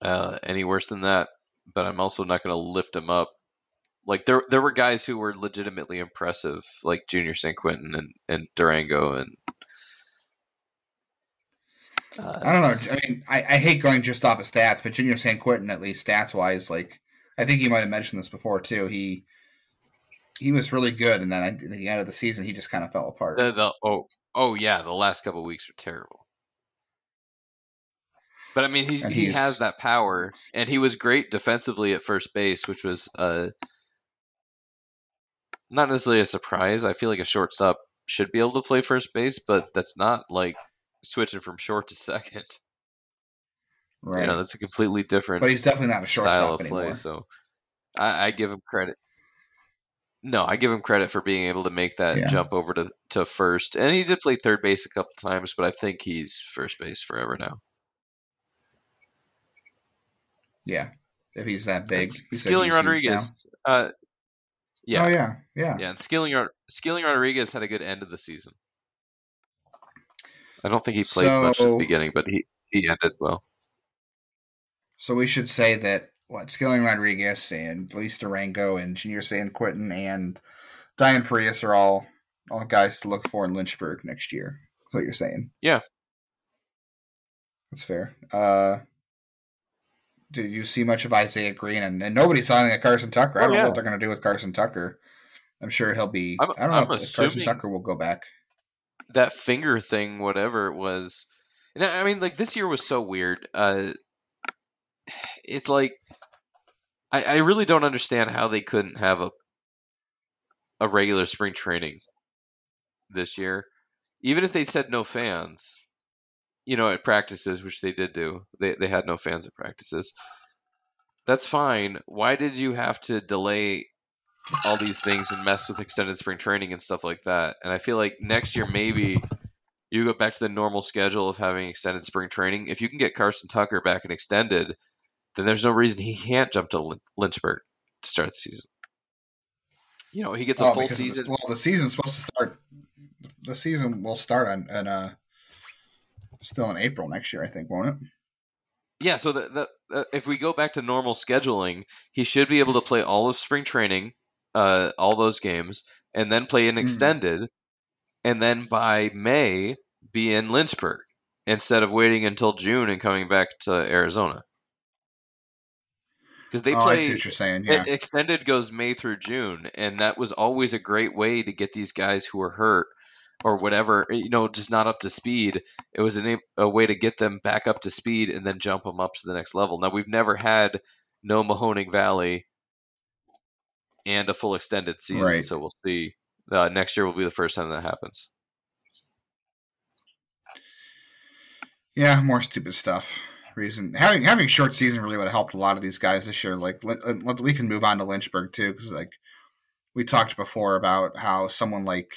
uh, any worse than that, but I'm also not going to lift him up. Like there, there were guys who were legitimately impressive, like Junior Sanquintin and, and Durango, and uh, I don't know. I mean, I, I hate going just off of stats, but Junior Sanquintin, at least stats wise, like I think you might have mentioned this before too. He he was really good, and then at the end of the season, he just kind of fell apart. the, the oh oh yeah, the last couple weeks were terrible. But I mean, he he has that power, and he was great defensively at first base, which was uh, not necessarily a surprise. I feel like a shortstop should be able to play first base, but that's not like switching from short to second. Right. You know, that's a completely different but he's definitely not a style of anymore. play. So I, I give him credit. No, I give him credit for being able to make that Yeah. jump over to, to first. And he did play third base a couple times, but I think he's first base forever now. Yeah. If he's that big. Skilling he's huge now. Rodriguez. Uh, yeah, Oh yeah. Yeah. yeah, and Skilling, Skilling Rodriguez had a good end of the season. I don't think he played much at the beginning, but he, he ended well. So we should say that what Skilling Rodriguez and Luis Durango and Junior Sanquintin and Dayan Frias are all all guys to look for in Lynchburg next year. That's what you're saying. Yeah. That's fair. Uh did you see much of Isaiah Greene and, and nobody's signing at Carson Tucker? I Oh, don't know yeah. what they're gonna do with Carson Tucker. I'm sure he'll be I'm- I don't know I'm if Carson Tucker will go back. That finger thing, whatever it was. And I mean, like this year was so weird. Uh, it's like I, I really don't understand how they couldn't have a a regular spring training this year, even if they said no fans. You know, at practices, which they did do, they they had no fans at practices. That's fine. Why did you have to delay all these things and mess with extended spring training and stuff like that. And I feel like next year maybe you go back to the normal schedule of having extended spring training. If you can get Carson Tucker back and extended, then there's no reason he can't jump to Lynchburg to start the season. You know, he gets a Oh, full season. The, well, the season's supposed to start. The season will start on, on uh, still in April next year, I think, won't it? Yeah, so that that uh, if we go back to normal scheduling, he should be able to play all of spring training, uh, all those games, and then play an Mhm. extended, and then by May be in Lynchburg instead of waiting until June and coming back to Arizona. Because they oh, I see play what you're saying. Yeah, extended goes May through June, and that was always a great way to get these guys who were hurt or whatever, you know, just not up to speed. It was an, a way to get them back up to speed and then jump them up to the next level. Now we've never had no Mahoning Valley and a full extended season, Right. so we'll see. Uh, next year will be the first time that happens. yeah, more stupid stuff. Reason having having a short season really would have helped a lot of these guys this year. Like, let, let- we can move on to Lynchburg too, because like we talked before about how someone like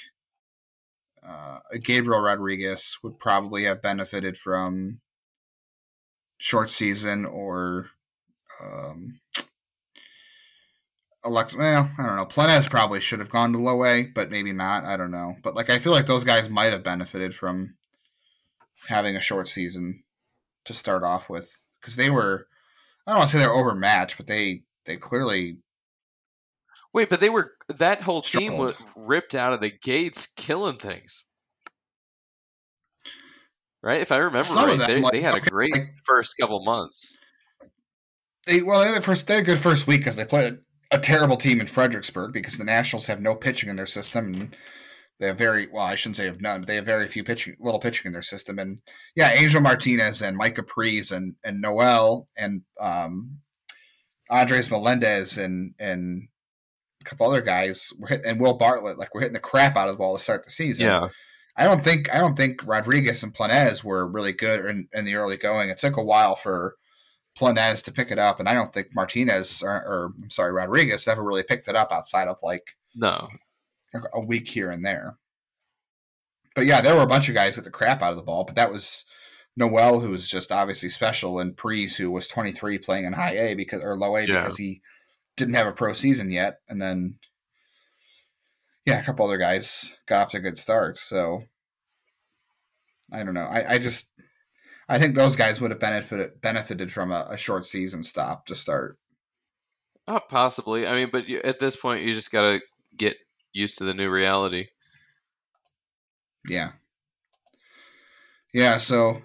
uh, Gabriel Rodriguez would probably have benefited from short season or um, elect. Well, I don't know. Plenez probably should have gone to low A, but maybe not. I don't know. But like, I feel like those guys might have benefited from having a short season to start off with because they were. I don't want to say they're overmatched, but they they clearly Wait, but they were that whole team was ripped out of the gates, killing things. Right, if I remember Some right, them, they, like, they had a great like- first couple months. they well they had the first they had a good first week because they played a, terrible team in Fredericksburg because the Nationals have no pitching in their system and they have very well I shouldn't say have none but they have very few pitching little pitching in their system and yeah Angel Martinez and Mike Capriz and and Noel and um Andres Melendez and and a couple other guys were hitting, and Will Bartlett like we're hitting the crap out of the ball to start the season. Yeah. I don't think I don't think Rodriguez and Planez were really good in, in the early going. It took a while for Planez to pick it up, and I don't think Martinez or, or I'm sorry Rodriguez ever really picked it up outside of like no, a- week here and there. But yeah, there were a bunch of guys that the crap out of the ball, but that was Noel who was just obviously special, and Pries who was 23 playing in high A because or low A Yeah. because he didn't have a pro season yet, and then yeah, a couple other guys got off to good starts. So I don't know. I, I just I think those guys would have benefited benefited from a, a short season stop to start. oh, possibly. I mean, but you, at this point, you just gotta get used to the new reality. Yeah. Yeah, so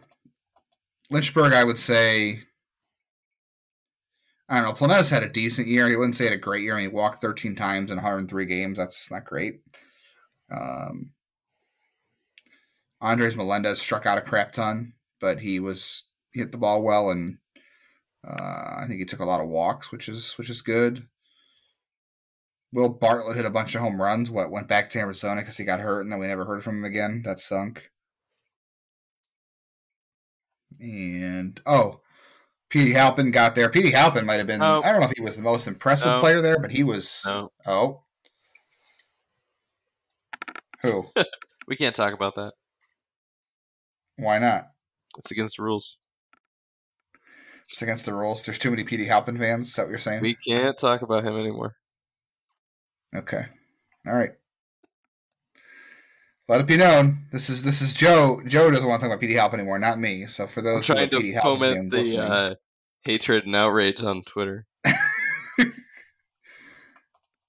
Lynchburg, I would say, I don't know. Planez had a decent year. He wouldn't say he had a great year. I mean, he walked 13 times in 103 games. That's not great. Um, Andres Melendez struck out a crap ton, but he was he hit the ball well, and uh, I think he took a lot of walks, which is which is good. Will Bartlett hit a bunch of home runs. What went back to Arizona because he got hurt, and then we never heard from him again. That sunk. And oh, Petey Halpin got there. Petey Halpin might have been. Oh. I don't know if he was the most impressive No. player there, but he was. No, Oh, who? we can't talk about that. Why not? It's against the rules. It's against the rules. There's too many PD Halpin fans. Is that what you're saying? We can't talk about him anymore. Okay. All right. Let it be known. This is this is Joe. Joe doesn't want to talk about PD Halpin anymore, not me. So for I'm those who are trying to Halpin foment the uh, hatred and outrage on Twitter.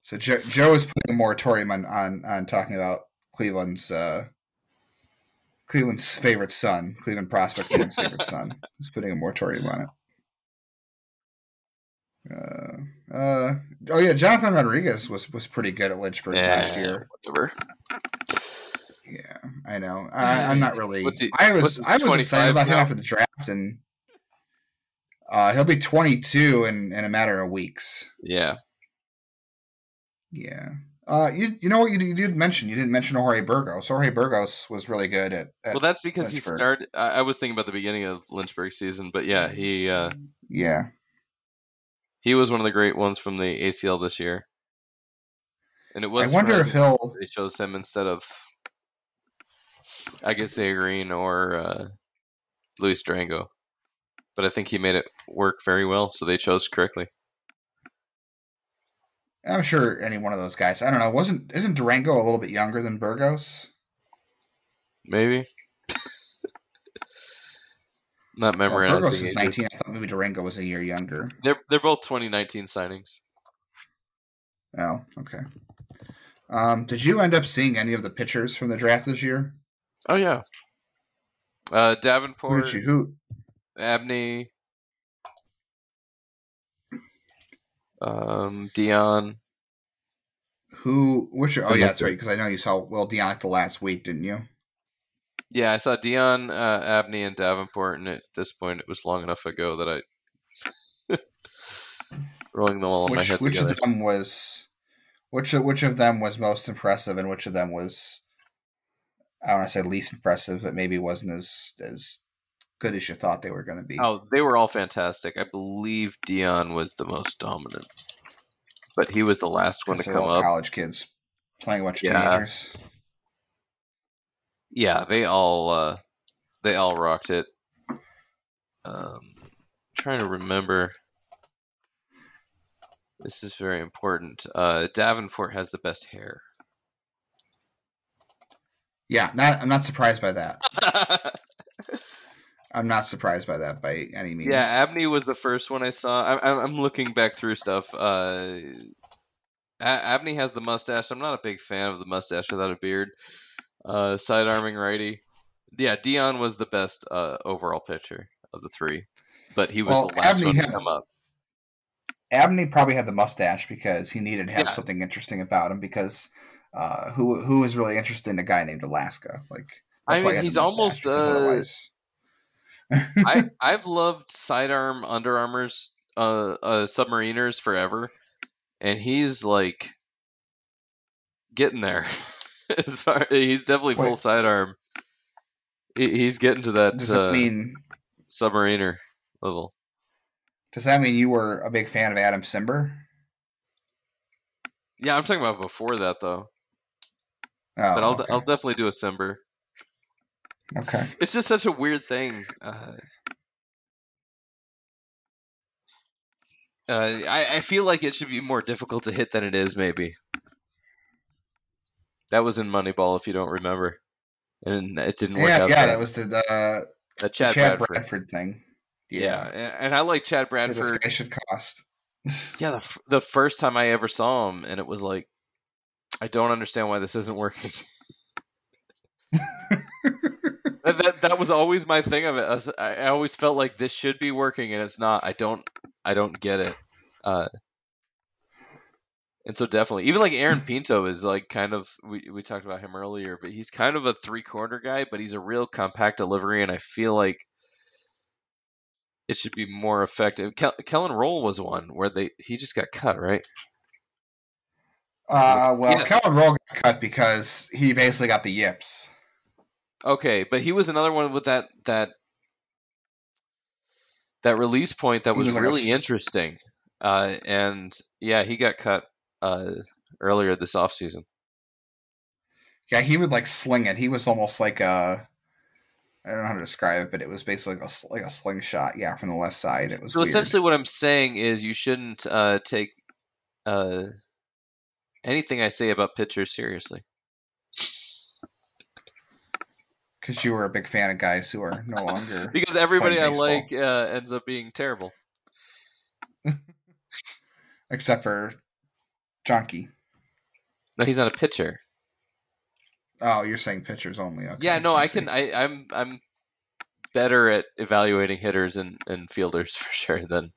so Joe, Joe is putting a moratorium on, on on talking about Cleveland's uh, Cleveland's favorite son, Cleveland prospect fans' favorite son. He's putting a moratorium on it. Uh, uh, oh yeah, Jonathan Rodriguez was was pretty good at Lynchburg last year. whatever. Yeah, I know. I, I'm not really. He- I was I was excited 25 about him now? after the draft, and uh, he'll be 22 in in a matter of weeks. Yeah. Yeah. Uh, you you know what you, you did mention? You didn't mention Jorge Burgos. Jorge Burgos was really good at. at Well, that's because he started. I, I was thinking about the beginning of Lynchburg season, but yeah, he uh, yeah. he was one of the great ones from the ACL this year. And it was I wonder if he'll. they chose him instead of I guess A Green or uh, Luis Durango. But I think he made it work very well, so they chose correctly. I'm sure any one of those guys. I don't know. Wasn't isn't Durango a little bit younger than Burgos? Maybe. Not Well, memorizing Burgos is ages. 19. I thought maybe Durango was a year younger. They're they're both 2019 signings. Oh, okay. Um, did you end up seeing any of the pitchers from the draft this year? Oh yeah. Uh, Davenport? Who? Abney, um, Dion. Who? Which? Oh yeah, that's right. Because I know you saw Will Dion at the last week, didn't you? Yeah, I saw Dion, uh, Abney, and Davenport, and at this point, it was long enough ago that I rolling them all in my Which head which together. of them was? Which which of them was most impressive, and which of them was? I don't want to say least impressive, but maybe wasn't as as good as you thought they were going to be. Oh, they were all fantastic. I believe Dion was the most dominant, but he was the last one to come all up. college kids playing a bunch of Yeah. teenagers. Yeah, they all uh, they all rocked it. Um, trying to remember. This is very important. Uh, Davenport has the best hair. Yeah, not, I'm not surprised by that. I'm not surprised by that by any means. Yeah, Abney was the first one I saw. I, I'm, I'm looking back through stuff. Uh, Abney has the mustache. I'm not a big fan of the mustache without a beard. Uh, side arming righty. Yeah, Dion was the best uh, overall pitcher of the three, but he was Well, the last Abney one to come up. Abney probably had the mustache because he needed to have Yeah. something interesting about him. Because uh, who who was really interested in a guy named Alaska? Like, I that's why he mean, had he's almost, uh, I I've loved sidearm Under Armours uh, uh submariners forever, and he's like getting there. as far he's definitely full Wait. sidearm. He, he's getting to that, does that uh, mean submariner level. does that mean you were a big fan of Adam Cimber? Yeah, I'm talking about before that though. Oh, But I'll okay. I'll definitely do a Simber. Okay. It's just such a weird thing. Uh, uh, I, I feel like it should be more difficult to hit than it is, maybe. That was in Moneyball, if you don't remember. And it didn't work Yeah, out. yeah, that was the, the Uh, Chad, Chad, Bradford. Bradford. thing. Yeah, and, and I like Chad this Bradford. guy should cost. Yeah, the, the first time I ever saw him, and it was like, I don't understand why this isn't working. that, that that was always my thing of it. I, was- I I always felt like this should be working, and it's not. I don't I don't get it. Uh, and so definitely, even like Aaron Pinto is like kind of we we talked about him earlier, but he's kind of a three corner guy, but he's a real compact delivery, and I feel like it should be more effective. Kel- Kellen Roll was one where they he just got cut right. Uh, well, Yes. Kellen Roll got cut because he basically got the yips. Okay, but he was another one with that that that release point that was, was like a really interesting. Uh, and yeah, he got cut uh, earlier this offseason. Yeah, he would like sling it. He was almost like a. I don't know how to describe it, but it was basically like a, like a slingshot. Yeah, from the left side. It was So weird. essentially, what I'm saying is you shouldn't uh, take uh, anything I say about pitchers seriously. Because you were a big fan of guys who are no longer. Because everybody I like uh, ends up being terrible. except for Junkie. No, he's not a pitcher. Oh, you're saying pitchers only. Okay. Yeah, no, I see. can. I, I'm I'm better at evaluating hitters and, and fielders for sure than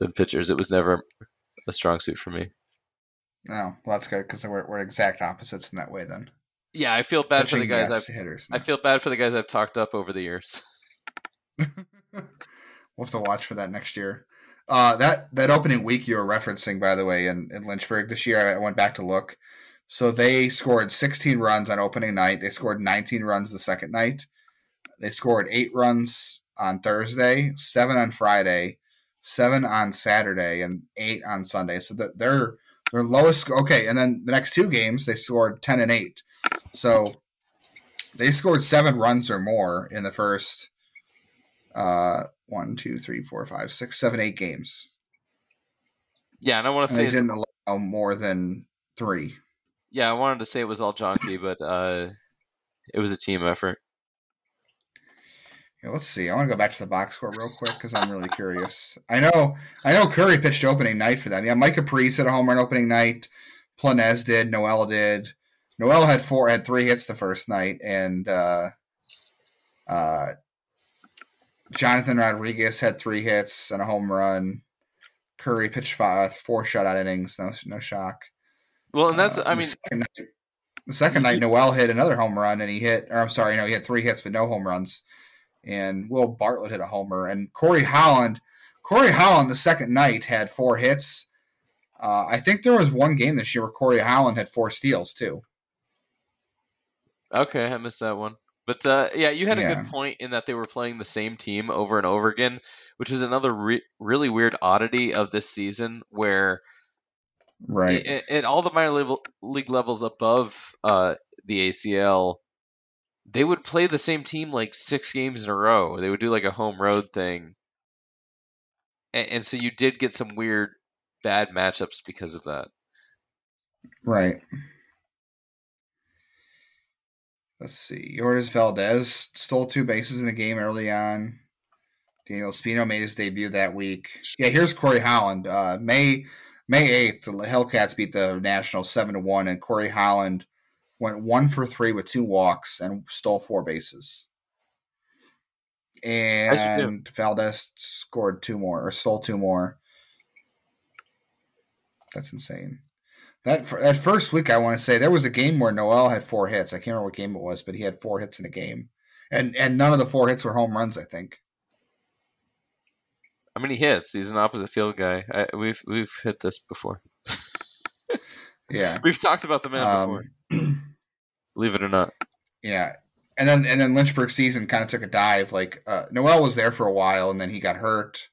than pitchers. It was never a strong suit for me. No, well, that's good because we're, we're exact opposites in that way. Then Yeah, I feel bad for the guys I've hitters. I feel bad for the guys I've talked up over the years. We'll have to watch for that next year. Uh, that that opening week you were referencing, by the way, in, in Lynchburg this year, I went back to look. So they scored 16 runs on opening night. They scored 19 runs the second night. They scored eight runs on Thursday, seven on Friday, seven on Saturday, and eight on Sunday. So that they're their lowest. Okay, and then the next two games they scored 10 and eight. So they scored seven runs or more in the first uh, one, two, three, four, five, six, seven, eight games. Yeah, and I want to say they didn't allow more than three. yeah, I wanted to say it was all Jonky, but uh, it was a team effort. Yeah, let's see. I want to go back to the box score real quick because I'm really curious. I know, I know Curry pitched opening night for them. Yeah, Micah Pries had a home run opening night. Planez did. Noel did. Noel had four, had three hits the first night, and uh, uh, Jonathan Rodriguez had three hits and a home run. Curry pitched five, four shutout innings. No, no shock. Well, and that's Uh, I the mean, second night, the second night, Noel hit another home run, and he hit. Or I'm sorry, no, he had three hits but no home runs. And Will Bartlett hit a homer, and Korey Holland. Korey Holland the second night had four hits. Uh, I think there was one game this year where Korey Holland had four steals too. Okay, I missed that one. But uh, yeah, you had a good point in that they were playing the same team over and over again, which is another re- really weird oddity of this season where Right. at, at all the minor level, league levels above uh, the ACL, they would play the same team like six games in a row. They would do like a home road thing, and, and so you did get some weird bad matchups because of that. Right. Let's see. Yordys Valdes stole two bases in the game early on. Daniel Espino made his debut that week. Yeah, here's Korey Holland. Uh, May May eighth, the Hillcats beat the Nationals seven to one, and Korey Holland went one for three with two walks and stole four bases. And Valdez scored two more or stole two more. That's insane. That that first week, I want to say there was a game where Noel had four hits. I can't remember what game it was, but he had four hits in a game, and and none of the four hits were home runs. I think. How many hits? He's an opposite field guy. I, we've we've hit this before. Yeah. We've talked about the man before. Um, Believe it or not. yeah. And then and then Lynchburg season kind of took a dive. Like uh, Noel was there for a while, and then he got hurt,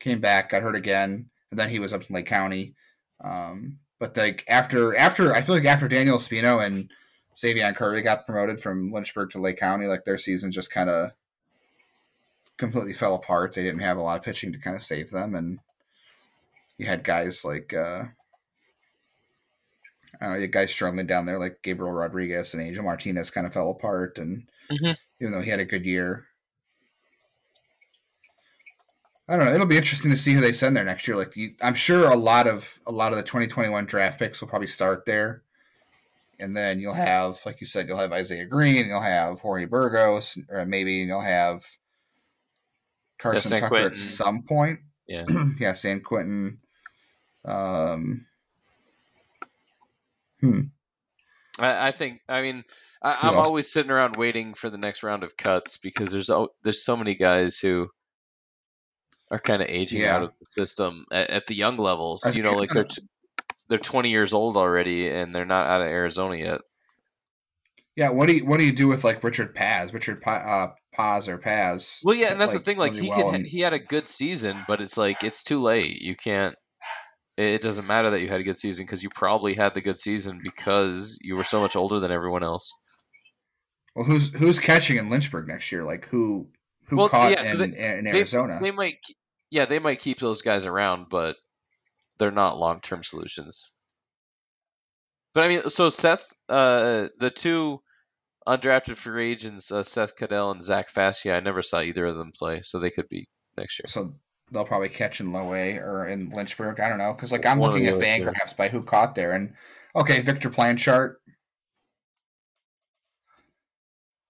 came back, got hurt again, and then he was up in Lake County. Um, but like after after I feel like after Daniel Espino and Xzavion Curry got promoted from Lynchburg to Lake County, like their season just kind of completely fell apart. They didn't have a lot of pitching to kind of save them, and you had guys like uh, I don't know, you had guys struggling down there like Gabriel Rodriguez and Angel Martinez kind of fell apart, and Mhm. even though he had a good year. I don't know. It'll be interesting to see who they send there next year. Like, you, I'm sure a lot of a lot of the 2021 draft picks will probably start there, and then you'll have, like you said, you'll have Isaiah Greene, you'll have Jorge Burgos, or maybe you'll have Carson Tucker Quentin. at some point. Yeah. yeah, Sanquintin. Um, hmm. I, I think. I mean, I, I'm always sitting around waiting for the next round of cuts because there's there's so many guys who are kind of aging Yeah. out of the system at, at the young levels. I You know, like they're t- they're 20 years old already and they're not out of Arizona yet. Yeah, what do you what do you do with like Richard Paz, Richard pa- uh, Paz or Paz? Well, yeah, and that's the thing. Like he well could, and- he had a good season, but it's like it's too late. You can't. It it doesn't matter that you had a good season because you probably had the good season because you were so much older than everyone else. well, who's who's catching in Lynchburg next year? Like who who Well, caught yeah, so in, in Arizona? They might, yeah, they might keep those guys around, but they're not long term solutions. But I mean, so Seth, uh, the two undrafted free agents, uh, Seth Cadell and Zach Fascia, I never saw either of them play, so they could be next year. so they'll probably catch in Lowe or in Lynchburg. I don't know because like I'm One looking at two. Fangraphs by who caught there, and okay, Victor Planchart.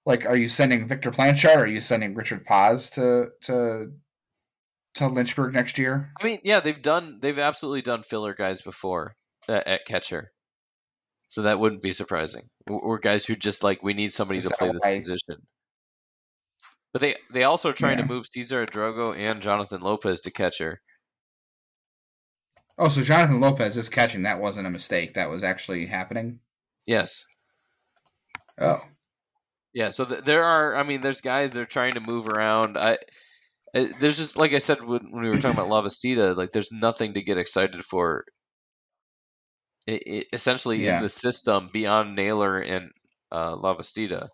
Like, are you sending Victor Planchart? Or are you sending Richard Paz to to to Lynchburg next year? I mean, yeah, they've done, they've absolutely done filler guys before uh, at catcher, so that wouldn't be surprising. Or guys who just like we need somebody Is to play this position. But they they also are trying Yeah. to move Cesar Drogo and Jonathan Lopez to catcher. Oh, so Jonathan Lopez is catching. That wasn't a mistake. That was actually happening. Yes. Oh, Yeah, so th- there are. I mean, there's guys that are trying to move around. I, there's just like I said when, when we were talking about Lavastida, like there's nothing to get excited for. i i essentially, Yeah. in the system beyond Naylor and uh, Lavastida,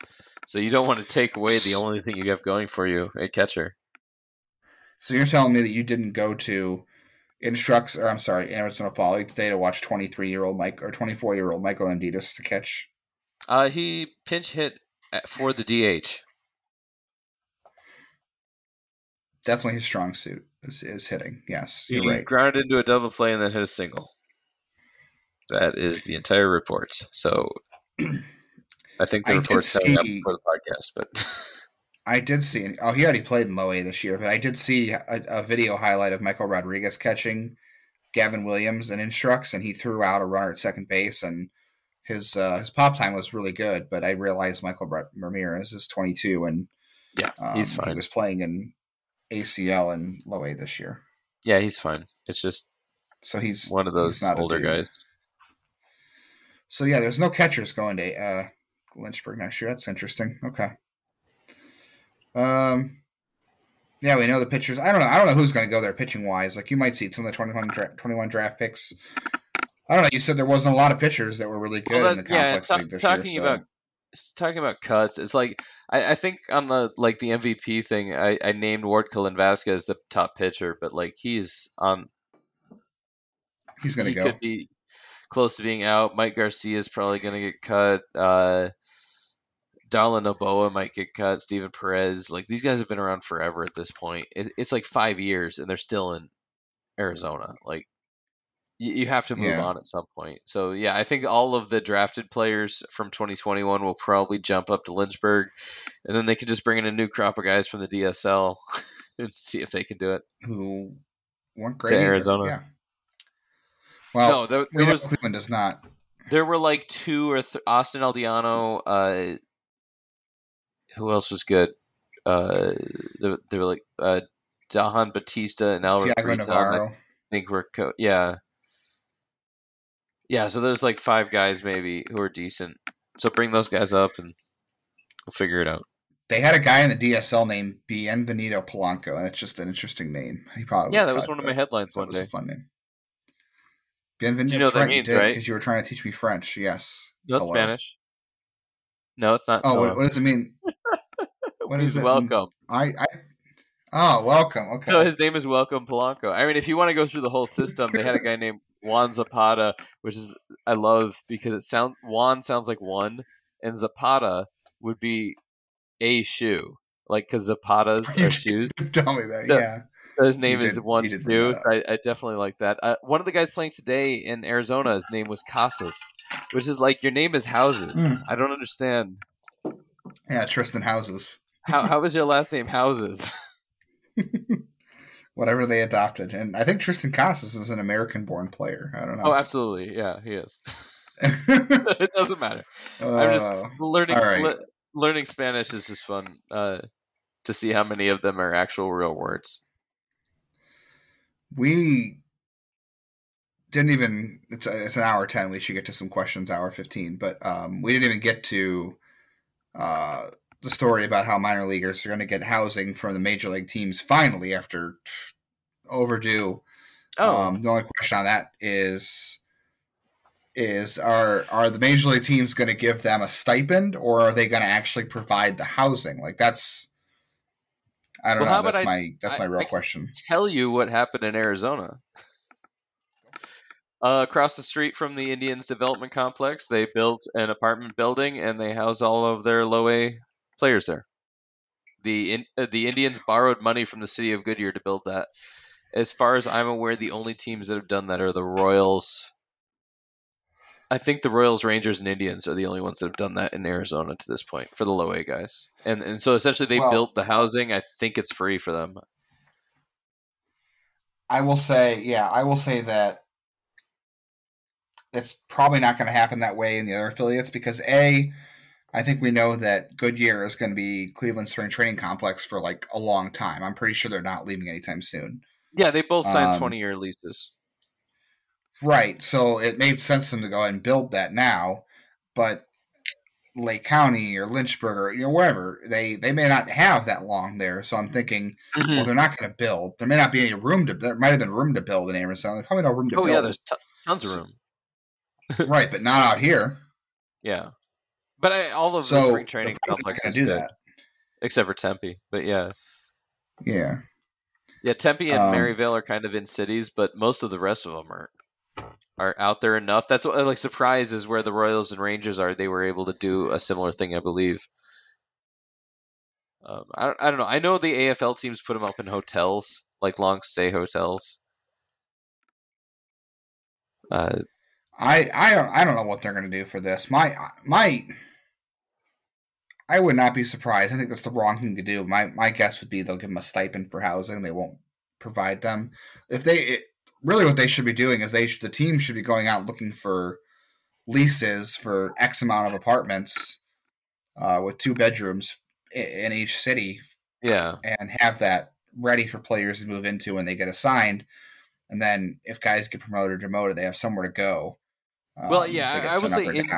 so you don't want to take away the only thing you have going for you at catcher. so you're telling me that you didn't go to instructs, or I'm sorry, Arizona Folly today to watch 23 year old Mike or 24 year old Michael Amditis to catch? Uh, he pinch hit Uh, for the DH. Definitely his strong suit is, is hitting. Yes, you're he right. grounded into a double play and then hit a single. That is the entire report. So I think the I report's coming up before the podcast, but I did see. Oh, he already played in Low A this year, but I did see a, a video highlight of Michael Rodriguez catching Gavin Williams and instructs, and he threw out a runner at second base, and his uh, his pop time was really good. But I realized Michael Ra- Ramirez is 22, and yeah, um, he's He was playing in ACL and Low A this year, Yeah, he's fine. It's just so he's one of those not older guys. So yeah, there's no catchers going to uh, Lynchburg next year. That's interesting. Okay. Um. Yeah, we know the pitchers. I don't know. I don't know who's going to go there pitching wise. Like you might see some of the 21, dra- 21 draft picks. I don't know. You said there wasn't a lot of pitchers that were really good Well, in the that- yeah, complex ta- league this talking year. So. about s- talking about cuts, it's like I, I think on the like the MVP thing, I, I named Ward Cullen Vasquez the top pitcher, but like he's on he's going to he go. could be close to being out. Mike Garcia is probably going to get cut. Uh, Darlin Noboa might get cut. Steven Perez, like these guys have been around forever at this point. It, it's like five years, and they're still in Arizona. Like you, you have to move Yeah. on at some point. So yeah, I think all of the drafted players from 2021 will probably jump up to Lynchburg, and then they can just bring in a new crop of guys from the DSL and see if they can do it. Who weren't great. To either. Arizona. Yeah. Well, no, there, there was Cleveland does not. there were like two or th- Austin Aldiano. Uh, who else was good? Uh, there, there were like uh, Dahan Batista and Albert Tiago Breton, I Navarro. think were co- yeah, yeah. So there's like five guys maybe who are decent. So bring those guys up and we'll figure it out. They had a guy in the DSL named Bienvenido Polanco. and That's just an interesting name. He probably Yeah, that was one of my headlines that one was day. a fun name. Bienvenido. you know that's that right, means, you did, right? Because you were trying to teach me French. Yes. No, it's Hello. Spanish. No, it's not. Oh, what, what does it mean? what He's it? welcome. I, I. Oh, welcome. Okay. So his name is Welcome Polanco. I mean, if you want to go through the whole system, they had a guy named Juan Zapata, which is I love because it sounds Juan sounds like one, and Zapata would be a shoe, like because Zapatas are shoes. Tell me that. So- yeah. So his name You is did- one shoe. So I, I definitely like that. Uh, one of the guys playing today in Arizona, his name was Casas, which is like your name is Houses. Hmm. I don't understand Yeah, Tristan Houses. how how is your last name Houses? Whatever they adopted, and I think Triston Casas is an American-born player. I don't know. oh, absolutely, yeah, he is. it doesn't matter. I'm just Uh, learning right. le- learning Spanish is just fun uh, to see how many of them are actual real words. we didn't even it's it's an hour 10 we should get to some questions hour 15 but um, we didn't even get to uh, the story about how minor leaguers are going to get housing from the major league teams finally after overdue. Oh, um, the only question on that is is are are the major league teams going to give them a stipend or are they going to actually provide the housing? Like that's i don't Well, know. that's I- my that's I- my real question. tell you what happened in Arizona. Uh, across the street from the Indians Development Complex, they built an apartment building and they house all of their low A players there. The in, uh, the Indians borrowed money from the city of Goodyear to build that. As far as I'm aware, the only teams that have done that are the Royals. I think the Royals, Rangers, and Indians are the only ones that have done that in Arizona to this point for the low A guys. And and so essentially they Well- built the housing. I think it's free for them. i will say yeah i will say that it's probably not going to happen that way in the other affiliates because a I think we know that Goodyear is going to be Cleveland Spring Training Complex for like a long time. I'm pretty sure they're not leaving anytime soon. Yeah, they both signed Um, 20 year leases. Right. So it made sense for them to go ahead and build that now, but Lake County or Lynchburg or you know wherever they they may not have that long there. So I'm thinking, well, they're not going to build. There may not be any room to. There might have been room to build in Arizona. There's probably no room to build. Oh build. yeah, there's t- tons of room. right, but not out here. Yeah, but I, all of So the spring training they're probably not complex gonna is do good, that. except for Tempe. But yeah, Yeah. yeah, Tempe and Um, Maryvale are kind of in cities, but most of the rest of them are are out there enough. That's what like surprise is where the Royals and Rangers are. They were able to do a similar thing, I believe. Um, I, don't- I don't know. I know the AFL teams put them up in hotels, like long stay hotels. Uh, I I don't I don't know what they're going to do for this. My my I would not be surprised. I think that's the wrong thing to do. My my guess would be they'll give them a stipend for housing. They won't provide them. If they it, really what they should be doing is they should, the team should be going out looking for leases for X amount of apartments uh, with two bedrooms i- in each city yeah, and have that ready for players to move into when they get assigned. And then if guys get promoted or demoted, they have somewhere to go. Well, um, if yeah, I- I would say in-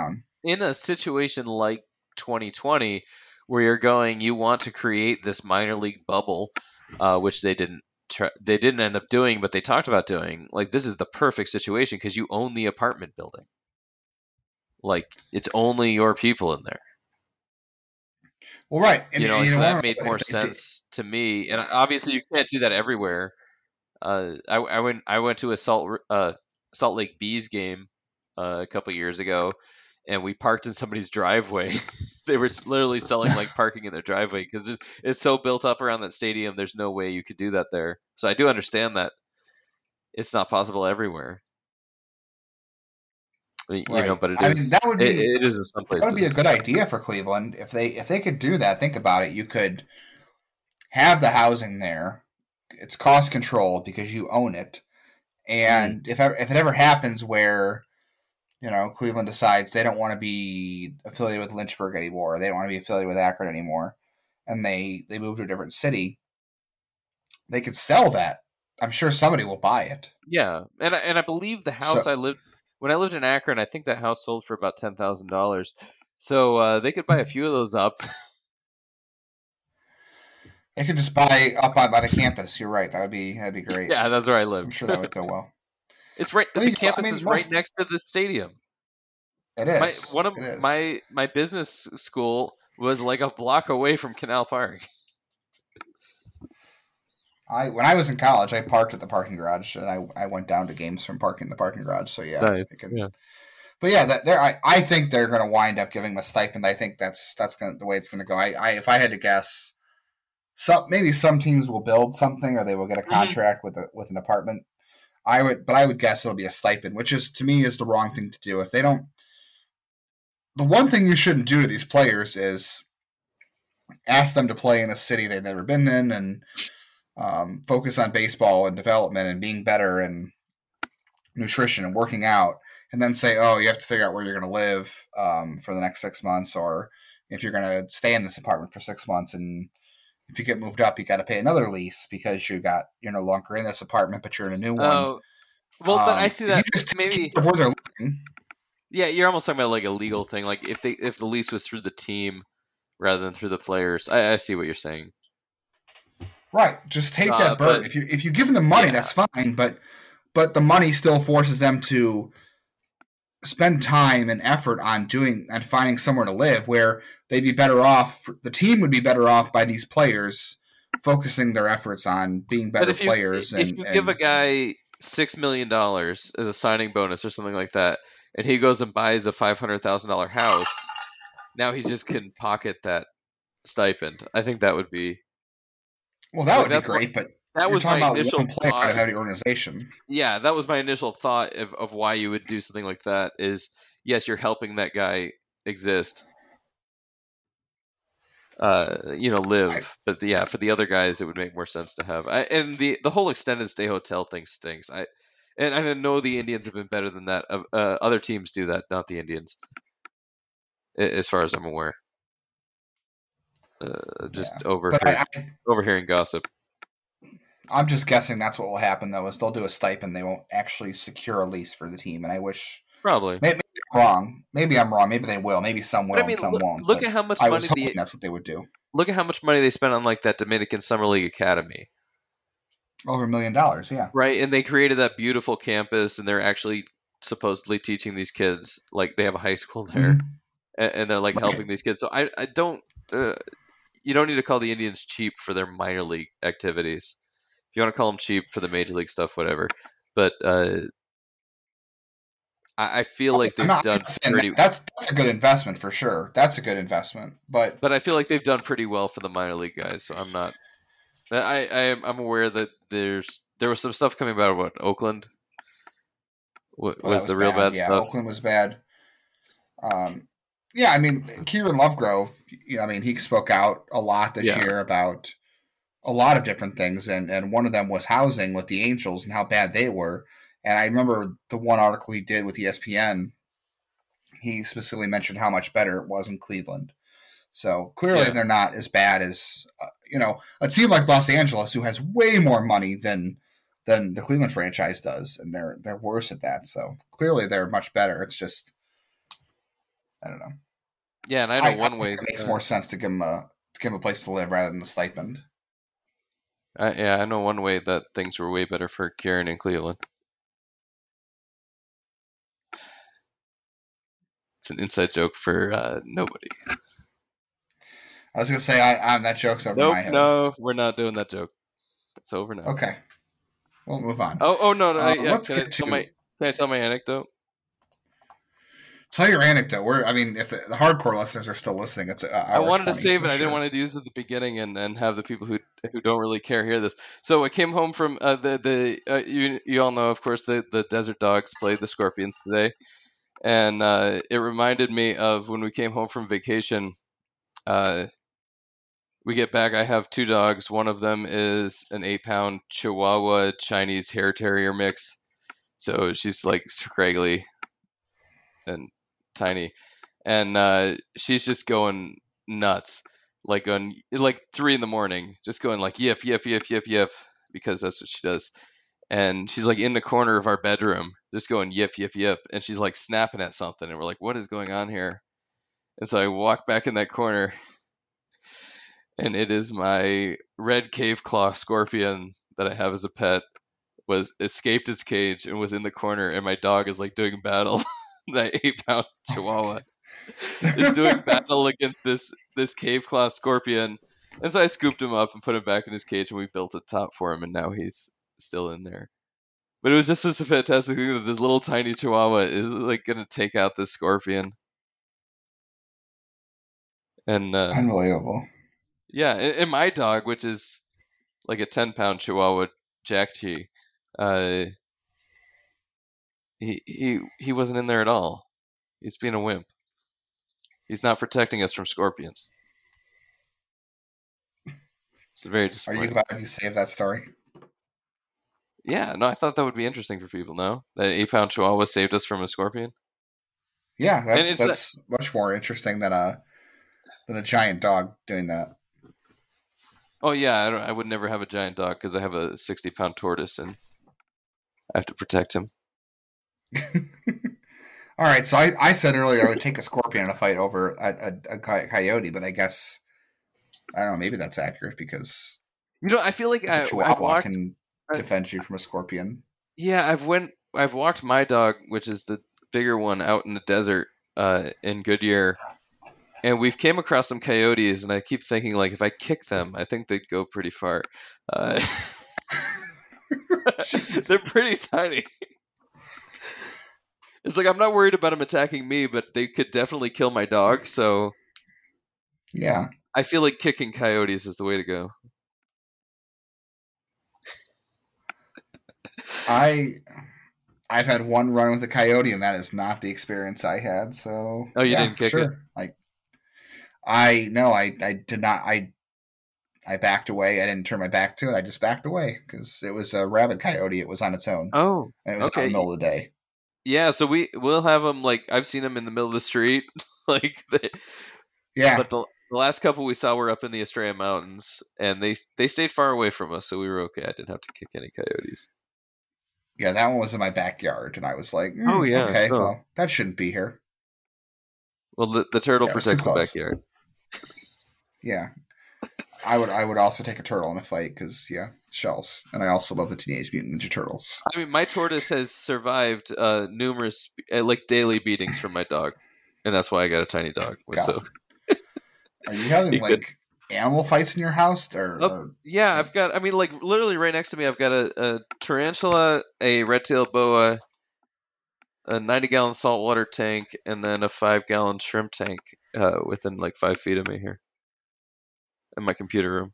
in a situation like 2020 where you're going you want to create this minor league bubble uh, which they didn't tr- they didn't end up doing but they talked about doing. Like this is the perfect situation because you own the apartment building. Like it's only your people in there. Well, right. And, you know and so know that made more sense to me and obviously you can't do that everywhere. Uh, I, I went I went to a Salt uh, Salt Lake Bees game uh, a couple years ago, and we parked in somebody's driveway. they were literally selling like parking in their driveway because it's so built up around that stadium. There's no way you could do that there. So I do understand that it's not possible everywhere. You know, but it I mean, is. that would it- be- it is in some That would be a good idea for Cleveland if they if they could do that. Think about it. You could have the housing there. It's cost controlled because you own it. Mm. And if if it ever happens where you know Cleveland decides they don't want to be affiliated with Lynchburg anymore, they don't want to be affiliated with Akron anymore, and they they move to a different city, they could sell that. I'm sure somebody will buy it. Yeah, and I, and I believe the house So- I lived when I lived in Akron, I think that house sold for about ten thousand dollars. So uh, they could buy a few of those up. They could just buy up by, by the campus. You're right. That would be that'd be great. yeah, that's where I live. I'm sure that would go well. It's right. I the campus I mean, is right next to the stadium. It is. My one of It is. my my business school was like a block away from Canal Park. I when I was in college, I parked at the parking garage, and I, I went down to games from parking the parking garage. So yeah, I can- Yeah. But yeah, that, they're, I I think they're going to wind up giving him a stipend. I think that's that's gonna, the way it's going to go. I, I if I had to guess, some maybe some teams will build something, or they will get a Mhm. contract with a with an apartment. I would, but I would guess it'll be a stipend, which is to me is the wrong thing to do. If they don't, the one thing you shouldn't do to these players is ask them to play in a city they've never been in and um, focus on baseball and development and being better and nutrition and working out, and then say, "Oh, you have to figure out where you're going to live um, for the next six months, or if you're going to stay in this apartment for six months, and if you get moved up, you got to pay another lease because you got you're no longer in this apartment, but you're in a new one." Oh, Well, but Um, I see that maybe. care of where they're living, Yeah, you're almost talking about like a legal thing. Like if they if the lease was through the team rather than through the players. I, I see what you're saying. right? Just take Uh, that burden. but- if you if you give them the money, Yeah. that's fine. But but the money still forces them to spend time and effort on doing and finding somewhere to live where they'd be better off. The team would be better off by these players focusing their efforts on being better if you players. if and, you give a guy six million dollars as a signing bonus or something like that, and he goes and buys a five hundred thousand dollar house, now he just can pocket that stipend. I think that would be well, that like, would be great. But that you're was my initial thought. of every organization. yeah, that was my initial thought of, of why you would do something like that. Is yes, you're helping that guy exist, uh, you know, live. I- but the, yeah, for the other guys, it would make more sense to have. I, and the the whole extended stay hotel thing stinks. I and I know the Indians have been better than that. Uh, uh, other teams do that, not the Indians, as far as I'm aware. Uh, just over But I, I, overhearing gossip. I'm just guessing that's what will happen though. Is they'll do a stipend. They won't actually secure a lease for the team. And I wish Probably. maybe, I'm wrong. Maybe I'm wrong. Maybe they will. Maybe some will. I mean, and some look, won't. look at how much I money the that's what they would do. look at how much money they spent on like that Dominican Summer League Academy. Over a million dollars. Yeah. Right, and they created that beautiful campus, and they're actually supposedly teaching these kids. Like they have a high school there, Mhm. a- and, they're like Right. helping these kids. So I, I don't. Uh, you don't need to call the Indians cheap for their minor league activities. If you want to call them cheap for the major league stuff, whatever. But uh, I, I feel like they've done pretty. that- that's that's a good investment for sure. That's a good investment. But But I feel like they've done pretty well for the minor league guys. So I'm not. I, I am I'm aware that there's there was some stuff coming about what Oakland. What well, was that the real bad yeah, stuff? Oakland was bad. Um, yeah, I mean, Kieran Lovegrove. You know, I mean, he spoke out a lot this Yeah. year about a lot of different things, and and one of them was housing with the Angels and how bad they were. And I remember the one article he did with ESPN. He specifically mentioned how much better it was in Cleveland. So clearly, Yeah. they're not as bad as uh, you know a team like Los Angeles, who has way more money than than the Cleveland franchise does, and they're they're worse at that. So clearly, they're much better. It's just I don't know. Yeah, and I know one way. think it makes uh, more sense to give them a to give them a place to live rather than the stipend. I, yeah, I know one way that things were way better for Kieran in Cleveland. It's an inside joke for uh, nobody. I was gonna say I, I'm that joke's over Nope, my head. no, we're not doing that joke. It's over now. Okay, we'll move on. Oh, oh no, no. Uh, I, yeah, let's can, I get tell to- my, can I tell my anecdote? Tell your anecdote. We're I mean, if the, the hardcore listeners are still listening, it's a I wanted to save it. I didn't want to use it at the beginning and, and have the people who who don't really care hear this. So I came home from uh, the the uh, you you all know of course the the Desert Dogs played the Scorpions today, and uh, it reminded me of when we came home from vacation. Uh, we get back. I have two dogs. One of them is an eight pound Chihuahua Chinese hair terrier mix, so she's like scraggly and tiny, and uh, she's just going nuts like on like three in the morning, just going like yip yip yip yip yip because that's what she does. And she's like in the corner of our bedroom, just going yip yip yip, and she's like snapping at something, and we're like, what is going on here? And so I walk back in that corner, and it is my red cave claw scorpion that I have as a pet was escaped its cage and was in the corner, and my dog is like doing battle. that eight pound chihuahua is doing battle against this this cave claw scorpion. And so I scooped him up and put him back in his cage, and we built a top for him, and now he's still in there. But it was just such a fantastic thing that this little tiny chihuahua is like gonna take out this scorpion. And uh, Unbelievable. yeah, and, my dog, which is like a ten pound chihuahua, Jack Chi, uh, he he he wasn't in there at all. He's being a wimp. He's not protecting us from scorpions. It's very disappointing. Are you glad you saved that story? Yeah, no, I thought that would be interesting for people. No, that eight pound chihuahua saved us from a scorpion. Yeah, that's it's a- that's much more interesting than a than a giant dog doing that. Oh yeah, I, don't, I would never have a giant dog because I have a sixty pound tortoise, and I have to protect him. All right, so I, I said earlier I would take a scorpion in a fight over a, a, a coyote, but I guess I don't know. Maybe that's accurate because you know I feel like I, Chihuahua walked, can defend you from a scorpion. Yeah, I've went I've walked my dog, which is the bigger one, out in the desert uh, in Goodyear, and we've came across some coyotes, and I keep thinking like if I kick them, I think they'd go pretty far. Uh, they're pretty tiny. It's like I'm not worried about them attacking me, but they could definitely kill my dog. So, yeah, I feel like kicking coyotes is the way to go. I I've had one run with a coyote, and that is not the experience I had. So, oh, you yeah, didn't kick sure. it? Like, I no, I I did not. I I backed away. I didn't turn my back to it. I just backed away because it was a rabbit coyote. It was on its own. Oh, and it was okay. in the middle of the day. Yeah, so we we'll have them like I've seen them in the middle of the street, like they, yeah. But the, the last couple we saw were up in the Estrella Mountains, and they they stayed far away from us, so we were okay. I didn't have to kick any coyotes. Yeah, that one was in my backyard, and I was like, mm, "Oh yeah, okay, oh. well that shouldn't be here." Well, the, the turtle yeah, protects the backyard. yeah, I would I would also take a turtle in a fight because yeah, shells, and I also love the Teenage Mutant Ninja Turtles. I mean, my tortoise has survived uh, numerous uh, like daily beatings from my dog, and that's why I got a tiny dog. So, are you having like animal fights in your house, or, oh, or, Yeah, I've got. I mean, like literally right next to me, I've got a, a tarantula, a red-tailed boa, a ninety-gallon saltwater tank, and then a five-gallon shrimp tank uh, within like five feet of me here in my computer room.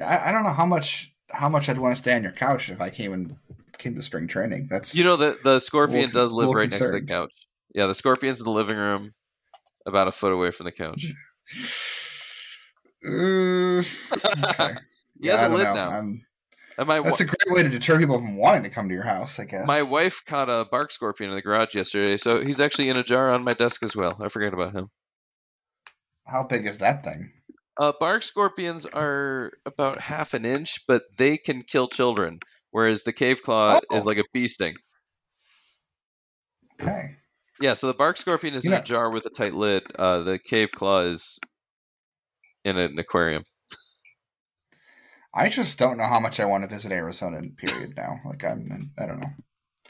I, I don't know how much how much I'd want to stay on your couch if I came and came to spring training. That's you know the the scorpion little, does live right concerned. next to the couch. Yeah, the scorpion's in the living room, about a foot away from the couch. Uh, okay. he yeah, has a lid know. now. My, that's a great way to deter people from wanting to come to your house, I guess. My wife caught a bark scorpion in the garage yesterday, so he's actually in a jar on my desk as well. I forget about him. How big is that thing? Uh, bark scorpions are about half an inch, but they can kill children, whereas the cave claw oh. is like a bee sting. Okay. Yeah, so the bark scorpion is you in know, a jar with a tight lid. Uh, the cave claw is in an aquarium. I just don't know how much I want to visit Arizona. Period. Now, like I'm, I don't know.